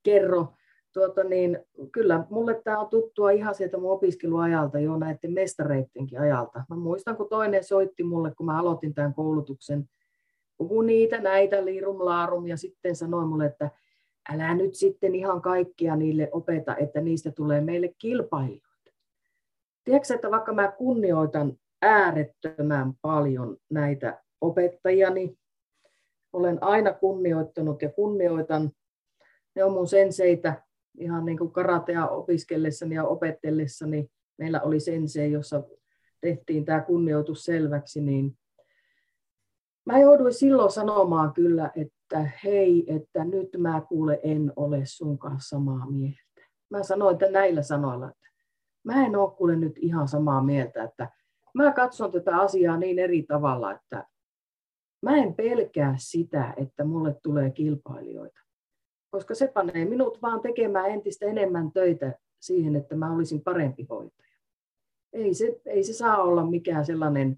kerro. Tuota niin, kyllä mulle tämä on tuttua ihan sieltä mun opiskeluajalta, jo näiden mestareittenkin ajalta. Mä muistan, kun toinen soitti mulle, kun mä aloitin tämän koulutuksen, puhu niitä, näitä, liirum, laarum, ja sitten sanoi mulle, että älä nyt sitten ihan kaikkia niille opeta, että niistä tulee meille kilpailijoita. Tiedätkö, että vaikka mä kunnioitan äärettömän paljon näitä opettajani. Olen aina kunnioittanut ja kunnioitan. Ne on mun senseitä ihan niin kuin karatea opiskellessani ja opettellessani. Meillä oli sensei, jossa tehtiin tämä kunnioitus selväksi, niin mä jouduin silloin sanomaan kyllä, että hei, että nyt mä kuule en ole sun kanssa samaa mieltä. Mä sanoin että näillä sanoilla, että mä en ole kuule nyt ihan samaa mieltä, että mä katson tätä asiaa niin eri tavalla, että mä en pelkää sitä, että mulle tulee kilpailijoita, koska se panee minut vaan tekemään entistä enemmän töitä siihen, että mä olisin parempi hoitaja. Ei se, ei se saa olla mikään sellainen,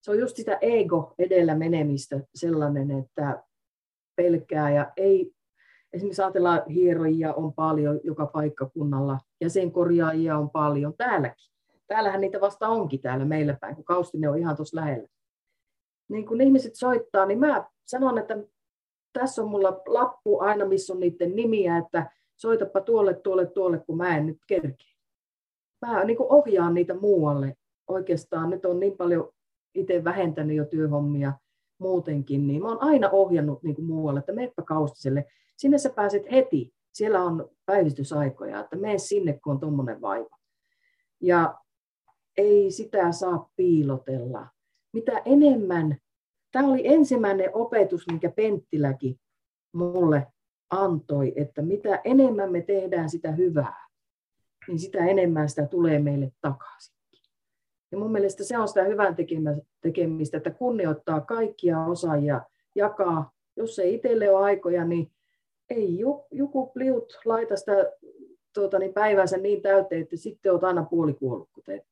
se on just sitä ego edellä menemistä sellainen, että pelkää ja ei, esimerkiksi ajatellaan hierojia on paljon joka paikkakunnalla, jäsenkorjaajia on paljon täälläkin. Täällähän niitä vasta onkin täällä meillä päin, kun Kaustinen on ihan tuossa lähellä. Niin kun ihmiset soittaa, niin mä sanon, että tässä on mulla lappu aina, missä on niiden nimiä, että soitapa tuolle, tuolle, tuolle, kun mä en nyt kerkeä. Mä niin ohjaan niitä muualle. Oikeastaan nyt on niin paljon itse vähentänyt jo työhommia muutenkin, niin mä oon aina ohjannut niin muualle, että meppä Kaustiselle. Sinne sä pääset heti. Siellä on päivystysaikoja, että mene sinne, kun on tuommoinen vaiva. Ja ei sitä saa piilotella. Mitä enemmän, tämä oli ensimmäinen opetus, minkä Penttiläkin mulle antoi, että mitä enemmän me tehdään sitä hyvää, niin sitä enemmän sitä tulee meille takaisin. Ja mun mielestä se on sitä hyvän tekemistä, että kunnioittaa kaikkia osaajia, jakaa. Jos ei itselle ole aikoja, niin ei joku pliut laita sitä tuota, niin päivänsä niin täyteen, että sitten olet aina puoli kuollut, kun te,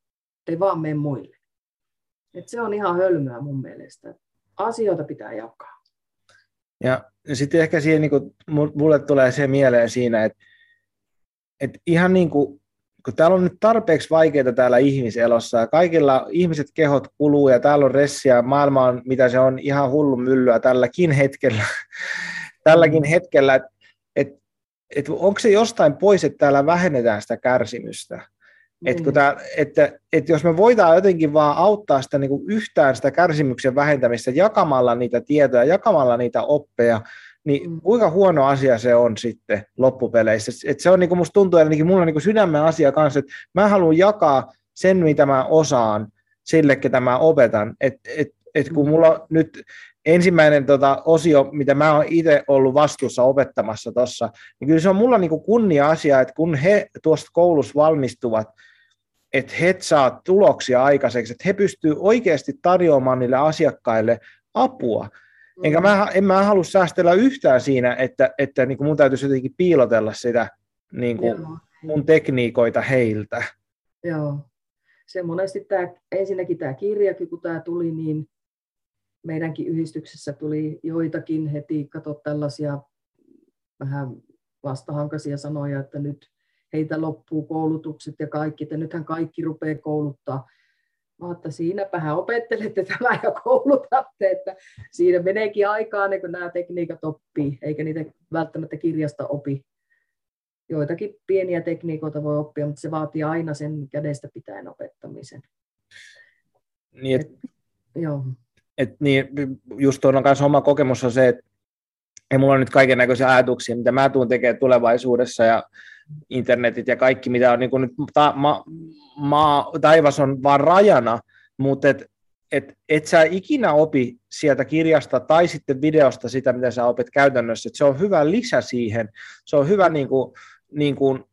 te vaan mene muille. Et se on ihan hölmöä mun mielestä. Asioita pitää jakaa. Ja sitten ehkä siihen, niin kuin, mulle tulee se mieleen siinä, että, että ihan niin kuin, kun täällä on nyt tarpeeksi vaikeita täällä ihmiselossa ja kaikilla ihmiset kehot kuluu ja täällä on ressiä, maailma on mitä se on ihan hullu myllyä tälläkin hetkellä, tälläkin mm. hetkellä että et, et onko se jostain pois, että täällä vähennetään sitä kärsimystä? Mm. tää, että, että jos me voidaan jotenkin vaan auttaa sitä niin kuin yhtään sitä kärsimyksen vähentämistä jakamalla niitä tietoja, jakamalla niitä oppeja, niin mm. kuinka huono asia se on sitten loppupeleissä. Et se on niin kuin musta tuntuu, että mulla on niin kuin sydämen asia kanssa, että mä haluan jakaa sen, mitä mä osaan sille, ketä mä opetan. Et, et, et kun mm. mulla nyt ensimmäinen tota, osio, mitä mä oon itse ollut vastuussa opettamassa tuossa, niin kyllä se on mulla niin kuin kunnia-asia, että kun he tuosta koulussa valmistuvat, että he saa tuloksia aikaiseksi, että he pystyvät oikeasti tarjoamaan niille asiakkaille apua. Enkä mä, en mä halua säästellä yhtään siinä, että, että niin kuin mun täytyisi jotenkin piilotella sitä niin kuin mun tekniikoita heiltä. Joo. Se monesti tämä, ensinnäkin tämä kirjakin, kun tämä tuli, niin meidänkin yhdistyksessä tuli joitakin heti, kato tällaisia vähän vastahankaisia sanoja, että nyt heitä loppuu koulutukset ja kaikki, että nythän kaikki rupeaa kouluttaa. Mä että siinäpähän opettelette tämä ja koulutatte, että siinä meneekin aikaa, niin kun nämä tekniikat oppii, eikä niitä välttämättä kirjasta opi. Joitakin pieniä tekniikoita voi oppia, mutta se vaatii aina sen kädestä pitäen opettamisen. Niin, et, et, joo. Et niin, just tuon kanssa oma kokemus on se, että ei mulla on nyt kaiken näköisiä ajatuksia, mitä mä tuun tekemään tulevaisuudessa ja internetit ja kaikki, mitä on niin kuin nyt ta, ma, ma, taivas on vaan rajana, mutta et, et, et sä ikinä opi sieltä kirjasta tai sitten videosta sitä, mitä sä opet käytännössä. Et se on hyvä lisä siihen. Se on hyvä niin kuin, niin kuin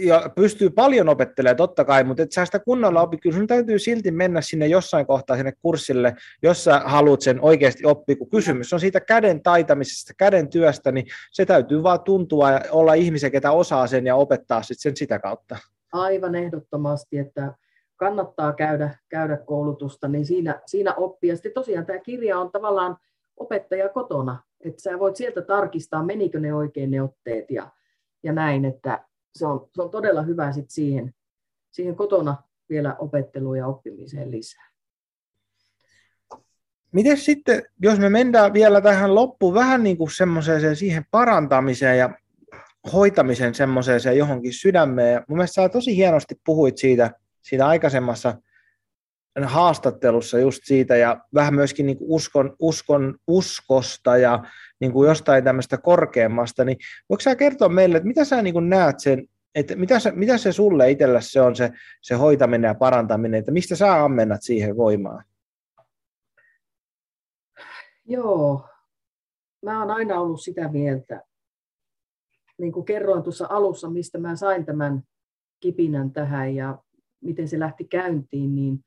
ja pystyy paljon opettelemaan totta kai, mutta et sä sitä kunnolla opi, kyllä sun täytyy silti mennä sinne jossain kohtaa sinne kurssille, jos sä haluat sen oikeasti oppia, kun kysymys on siitä käden taitamisesta, käden työstä, niin se täytyy vaan tuntua ja olla ihmisen, ketä osaa sen ja opettaa sit sen sitä kautta. Aivan ehdottomasti, että kannattaa käydä, käydä koulutusta, niin siinä, siinä oppia. Sitten tosiaan tämä kirja on tavallaan opettaja kotona, että sä voit sieltä tarkistaa, menikö ne oikein ne otteet ja, ja näin, että se on, se on todella hyvä sit siihen, siihen kotona vielä opetteluun ja oppimiseen lisää. Miten sitten, jos me mennään vielä tähän loppuun vähän niin kuin semmoiseen siihen parantamiseen ja hoitamisen semmoiseen johonkin sydämeen. Ja mun mielestä sä tosi hienosti puhuit siitä, siitä aikaisemmassa haastattelussa just siitä ja vähän myöskin niin kuin uskon, uskon, uskosta ja niin kuin jostain tämmöistä korkeammasta, niin voiko sä kertoa meille, että mitä sä niin kuin näet sen, että mitä se, mitä se sulle itsellä se on se, se hoitaminen ja parantaminen, että mistä sä ammennat siihen voimaan? Joo, mä oon aina ollut sitä mieltä, niin kuin kerroin tuossa alussa, mistä mä sain tämän kipinän tähän ja miten se lähti käyntiin, niin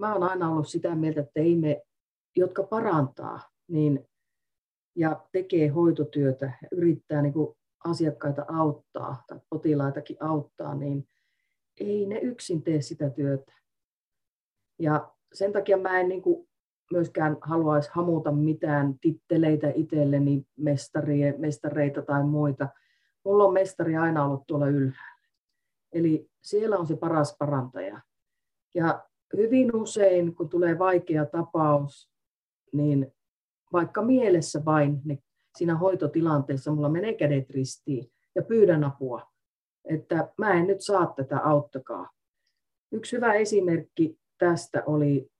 mä oon aina ollut sitä mieltä, että ei me, jotka parantaa niin, ja tekee hoitotyötä yrittää niin asiakkaita auttaa tai potilaitakin auttaa, niin ei ne yksin tee sitä työtä. Ja sen takia mä en niin myöskään haluaisi hamuta mitään titteleitä itselleni, mestarie, mestareita tai muita. Mulla on mestari aina ollut tuolla ylhäällä. Eli siellä on se paras parantaja. Ja hyvin usein, kun tulee vaikea tapaus, niin vaikka mielessä vain ne, siinä hoitotilanteessa mulla menee kädet ristiin ja pyydän apua, että mä en nyt saa tätä, auttakaa. Yksi hyvä esimerkki tästä oli,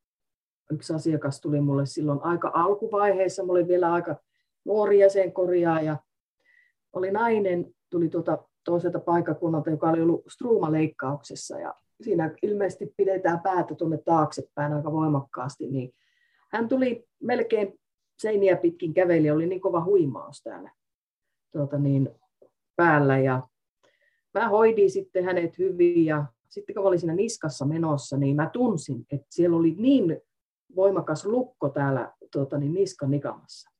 yksi asiakas tuli mulle silloin aika alkuvaiheessa, mä olin vielä aika nuori jäsenkorjaaja, oli nainen, tuli tuota toiselta paikakunnalta, joka oli ollut struumaleikkauksessa ja siinä ilmeisesti pidetään päätä tuonne taaksepäin aika voimakkaasti, niin hän tuli melkein seiniä pitkin käveli, oli niin kova huimaus täällä tuota niin, päällä ja mä hoidin sitten hänet hyvin ja sitten kun olin siinä niskassa menossa, niin mä tunsin, että siellä oli niin voimakas lukko täällä tuota, niin niskan nikamassa.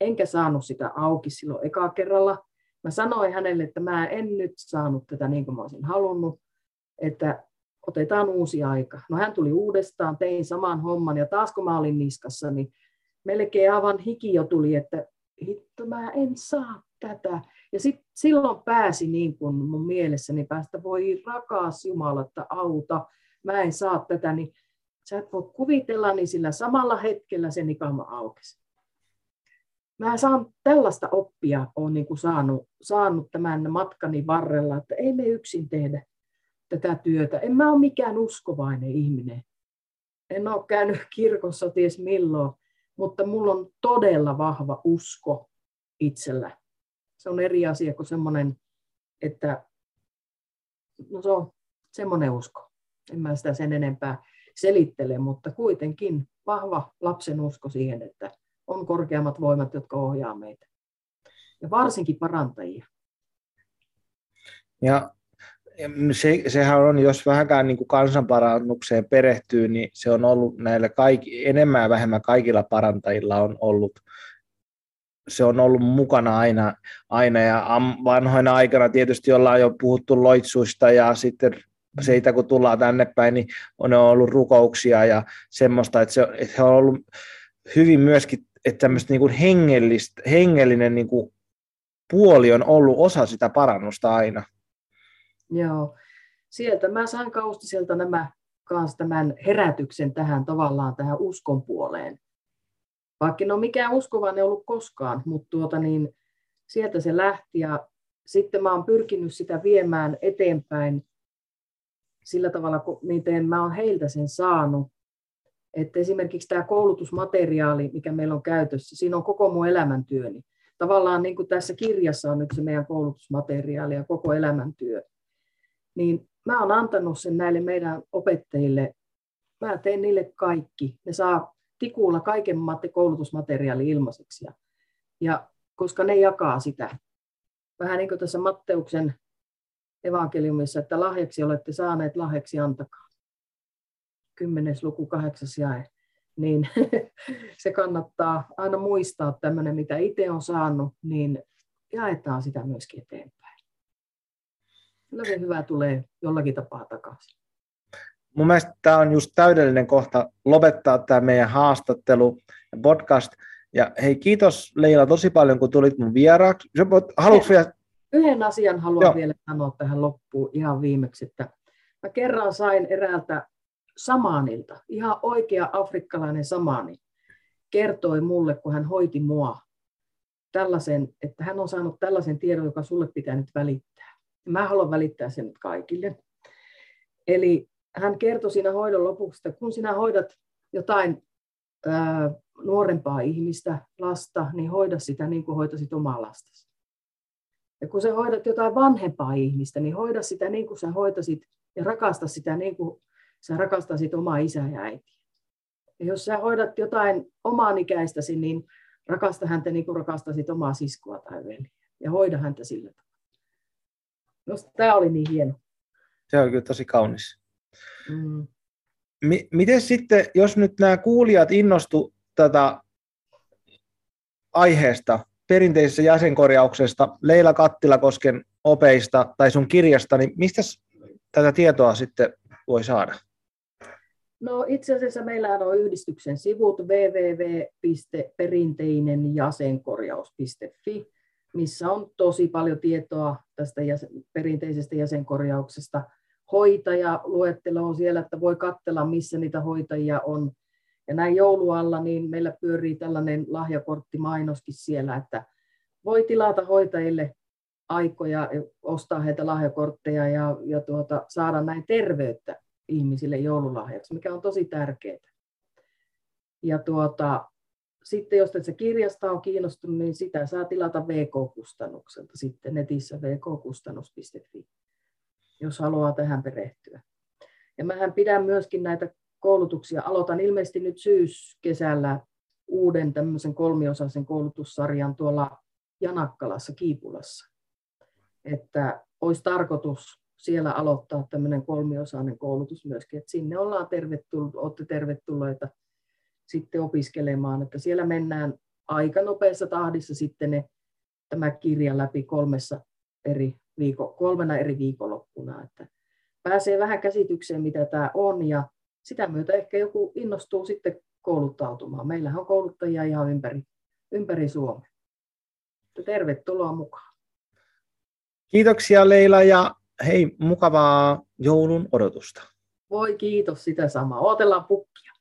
Enkä saanut sitä auki silloin eka kerralla. Mä sanoin hänelle, että mä en nyt saanut tätä niin kuin mä olisin halunnut, että otetaan uusi aika. No hän tuli uudestaan, tein saman homman ja taas kun mä olin niskassa, niin melkein aivan hiki jo tuli, että hitto mä en saa tätä. Ja sit, silloin pääsi niin kuin mun mielessäni päästä, voi rakas Jumala, että auta, mä en saa tätä, niin sä et voi kuvitella, niin sillä samalla hetkellä se nikama aukesi. Mä saan tällaista oppia, olen niin kuin saanut, saanut tämän matkani varrella, että ei me yksin tehdä tätä työtä. En mä ole mikään uskovainen ihminen. En ole käynyt kirkossa ties milloin, mutta mulla on todella vahva usko itsellä. Se on eri asia kuin semmoinen, että no se on semmoinen usko. En mä sitä sen enempää selittele, mutta kuitenkin vahva lapsen usko siihen, että on korkeammat voimat, jotka ohjaa meitä. Ja varsinkin parantajia. Ja se, sehän on, jos vähänkään niin kuin kansanparannukseen perehtyy, niin se on ollut näillä kaikki, enemmän ja vähemmän kaikilla parantajilla on ollut se on ollut mukana aina, aina ja vanhoina aikana tietysti ollaan jo puhuttu loitsuista ja sitten siitä kun tullaan tänne päin, niin on ollut rukouksia ja semmoista, että se, että on ollut hyvin myöskin, että tämmöistä niin kuin hengellistä, hengellinen niin kuin puoli on ollut osa sitä parannusta aina. Joo, sieltä mä sain Kaustiselta nämä kanssa tämän herätyksen tähän tavallaan tähän uskon puoleen. Vaikka ole mikään uskovainen ollut koskaan, mutta tuota niin, sieltä se lähti ja sitten mä oon pyrkinyt sitä viemään eteenpäin sillä tavalla, miten mä oon heiltä sen saanut. Että esimerkiksi tämä koulutusmateriaali, mikä meillä on käytössä, siinä on koko mun elämäntyöni. Tavallaan niin kuin tässä kirjassa on nyt se meidän koulutusmateriaali ja koko elämäntyö niin mä oon antanut sen näille meidän opettajille. Mä teen niille kaikki. Ne saa tikulla kaiken koulutusmateriaali ilmaiseksi. Ja, ja koska ne jakaa sitä. Vähän niin kuin tässä Matteuksen evankeliumissa, että lahjaksi olette saaneet, lahjaksi antakaa. Kymmenes luku, kahdeksas jae. Niin se kannattaa aina muistaa tämmöinen, mitä itse on saanut, niin jaetaan sitä myöskin eteenpäin kyllä se hyvä tulee jollakin tapaa takaisin. Mun mielestä tämä on just täydellinen kohta lopettaa tämä meidän haastattelu ja podcast. Ja hei, kiitos Leila tosi paljon, kun tulit mun vieraaksi. Haluatko vielä... Yhden asian haluan Joo. vielä sanoa tähän loppuun ihan viimeksi, että mä kerran sain eräältä samaanilta, ihan oikea afrikkalainen samaani, kertoi mulle, kun hän hoiti mua, tällaisen, että hän on saanut tällaisen tiedon, joka sulle pitää nyt välittää. Mä haluan välittää sen kaikille. Eli hän kertoi siinä hoidon lopuksi, että kun sinä hoidat jotain ää, nuorempaa ihmistä, lasta, niin hoida sitä niin kuin hoitasit omaa lastasi. Ja kun sä hoidat jotain vanhempaa ihmistä, niin hoida sitä niin kuin sä hoitasit ja rakasta sitä niin kuin sä rakastasit omaa isää ja äitiä. Ja jos sä hoidat jotain omaan ikäistäsi, niin rakasta häntä niin kuin rakastasit omaa siskoa tai veliä. Ja hoida häntä sillä tavalla. Minusta tämä oli niin hieno. Se on kyllä tosi kaunis. Mm. M- miten sitten, jos nyt nämä kuulijat innostu tätä aiheesta, perinteisessä jäsenkorjauksesta, Leila Kattilakosken opeista tai sun kirjasta, niin mistä tätä tietoa sitten voi saada? No itse asiassa meillä on yhdistyksen sivut www.perinteinenjäsenkorjaus.fi, missä on tosi paljon tietoa tästä jäsen, perinteisestä jäsenkorjauksesta. Hoitajaluettelo on siellä, että voi katsella, missä niitä hoitajia on. Ja näin joulualla niin meillä pyörii tällainen lahjakorttimainoskin siellä, että voi tilata hoitajille aikoja, ostaa heitä lahjakortteja ja, ja tuota, saada näin terveyttä ihmisille joululahjaksi, mikä on tosi tärkeää. Ja tuota, sitten jos se kirjasta on kiinnostunut, niin sitä saa tilata VK-kustannukselta sitten netissä vkkustannus.fi, jos haluaa tähän perehtyä. Ja mähän pidän myöskin näitä koulutuksia. Aloitan ilmeisesti nyt syyskesällä uuden tämmöisen kolmiosaisen koulutussarjan tuolla Janakkalassa, Kiipulassa. Että olisi tarkoitus siellä aloittaa tämmöinen kolmiosainen koulutus myöskin, että sinne ollaan tervetullut, olette tervetulleita sitten opiskelemaan, että siellä mennään aika nopeassa tahdissa sitten ne, tämä kirja läpi kolmessa eri viiko, kolmena eri viikonloppuna, että pääsee vähän käsitykseen, mitä tämä on, ja sitä myötä ehkä joku innostuu sitten kouluttautumaan. Meillähän on kouluttajia ihan ympäri, ympäri Suomea. Tervetuloa mukaan. Kiitoksia Leila ja hei, mukavaa joulun odotusta. Voi kiitos sitä samaa. Odotellaan pukkia.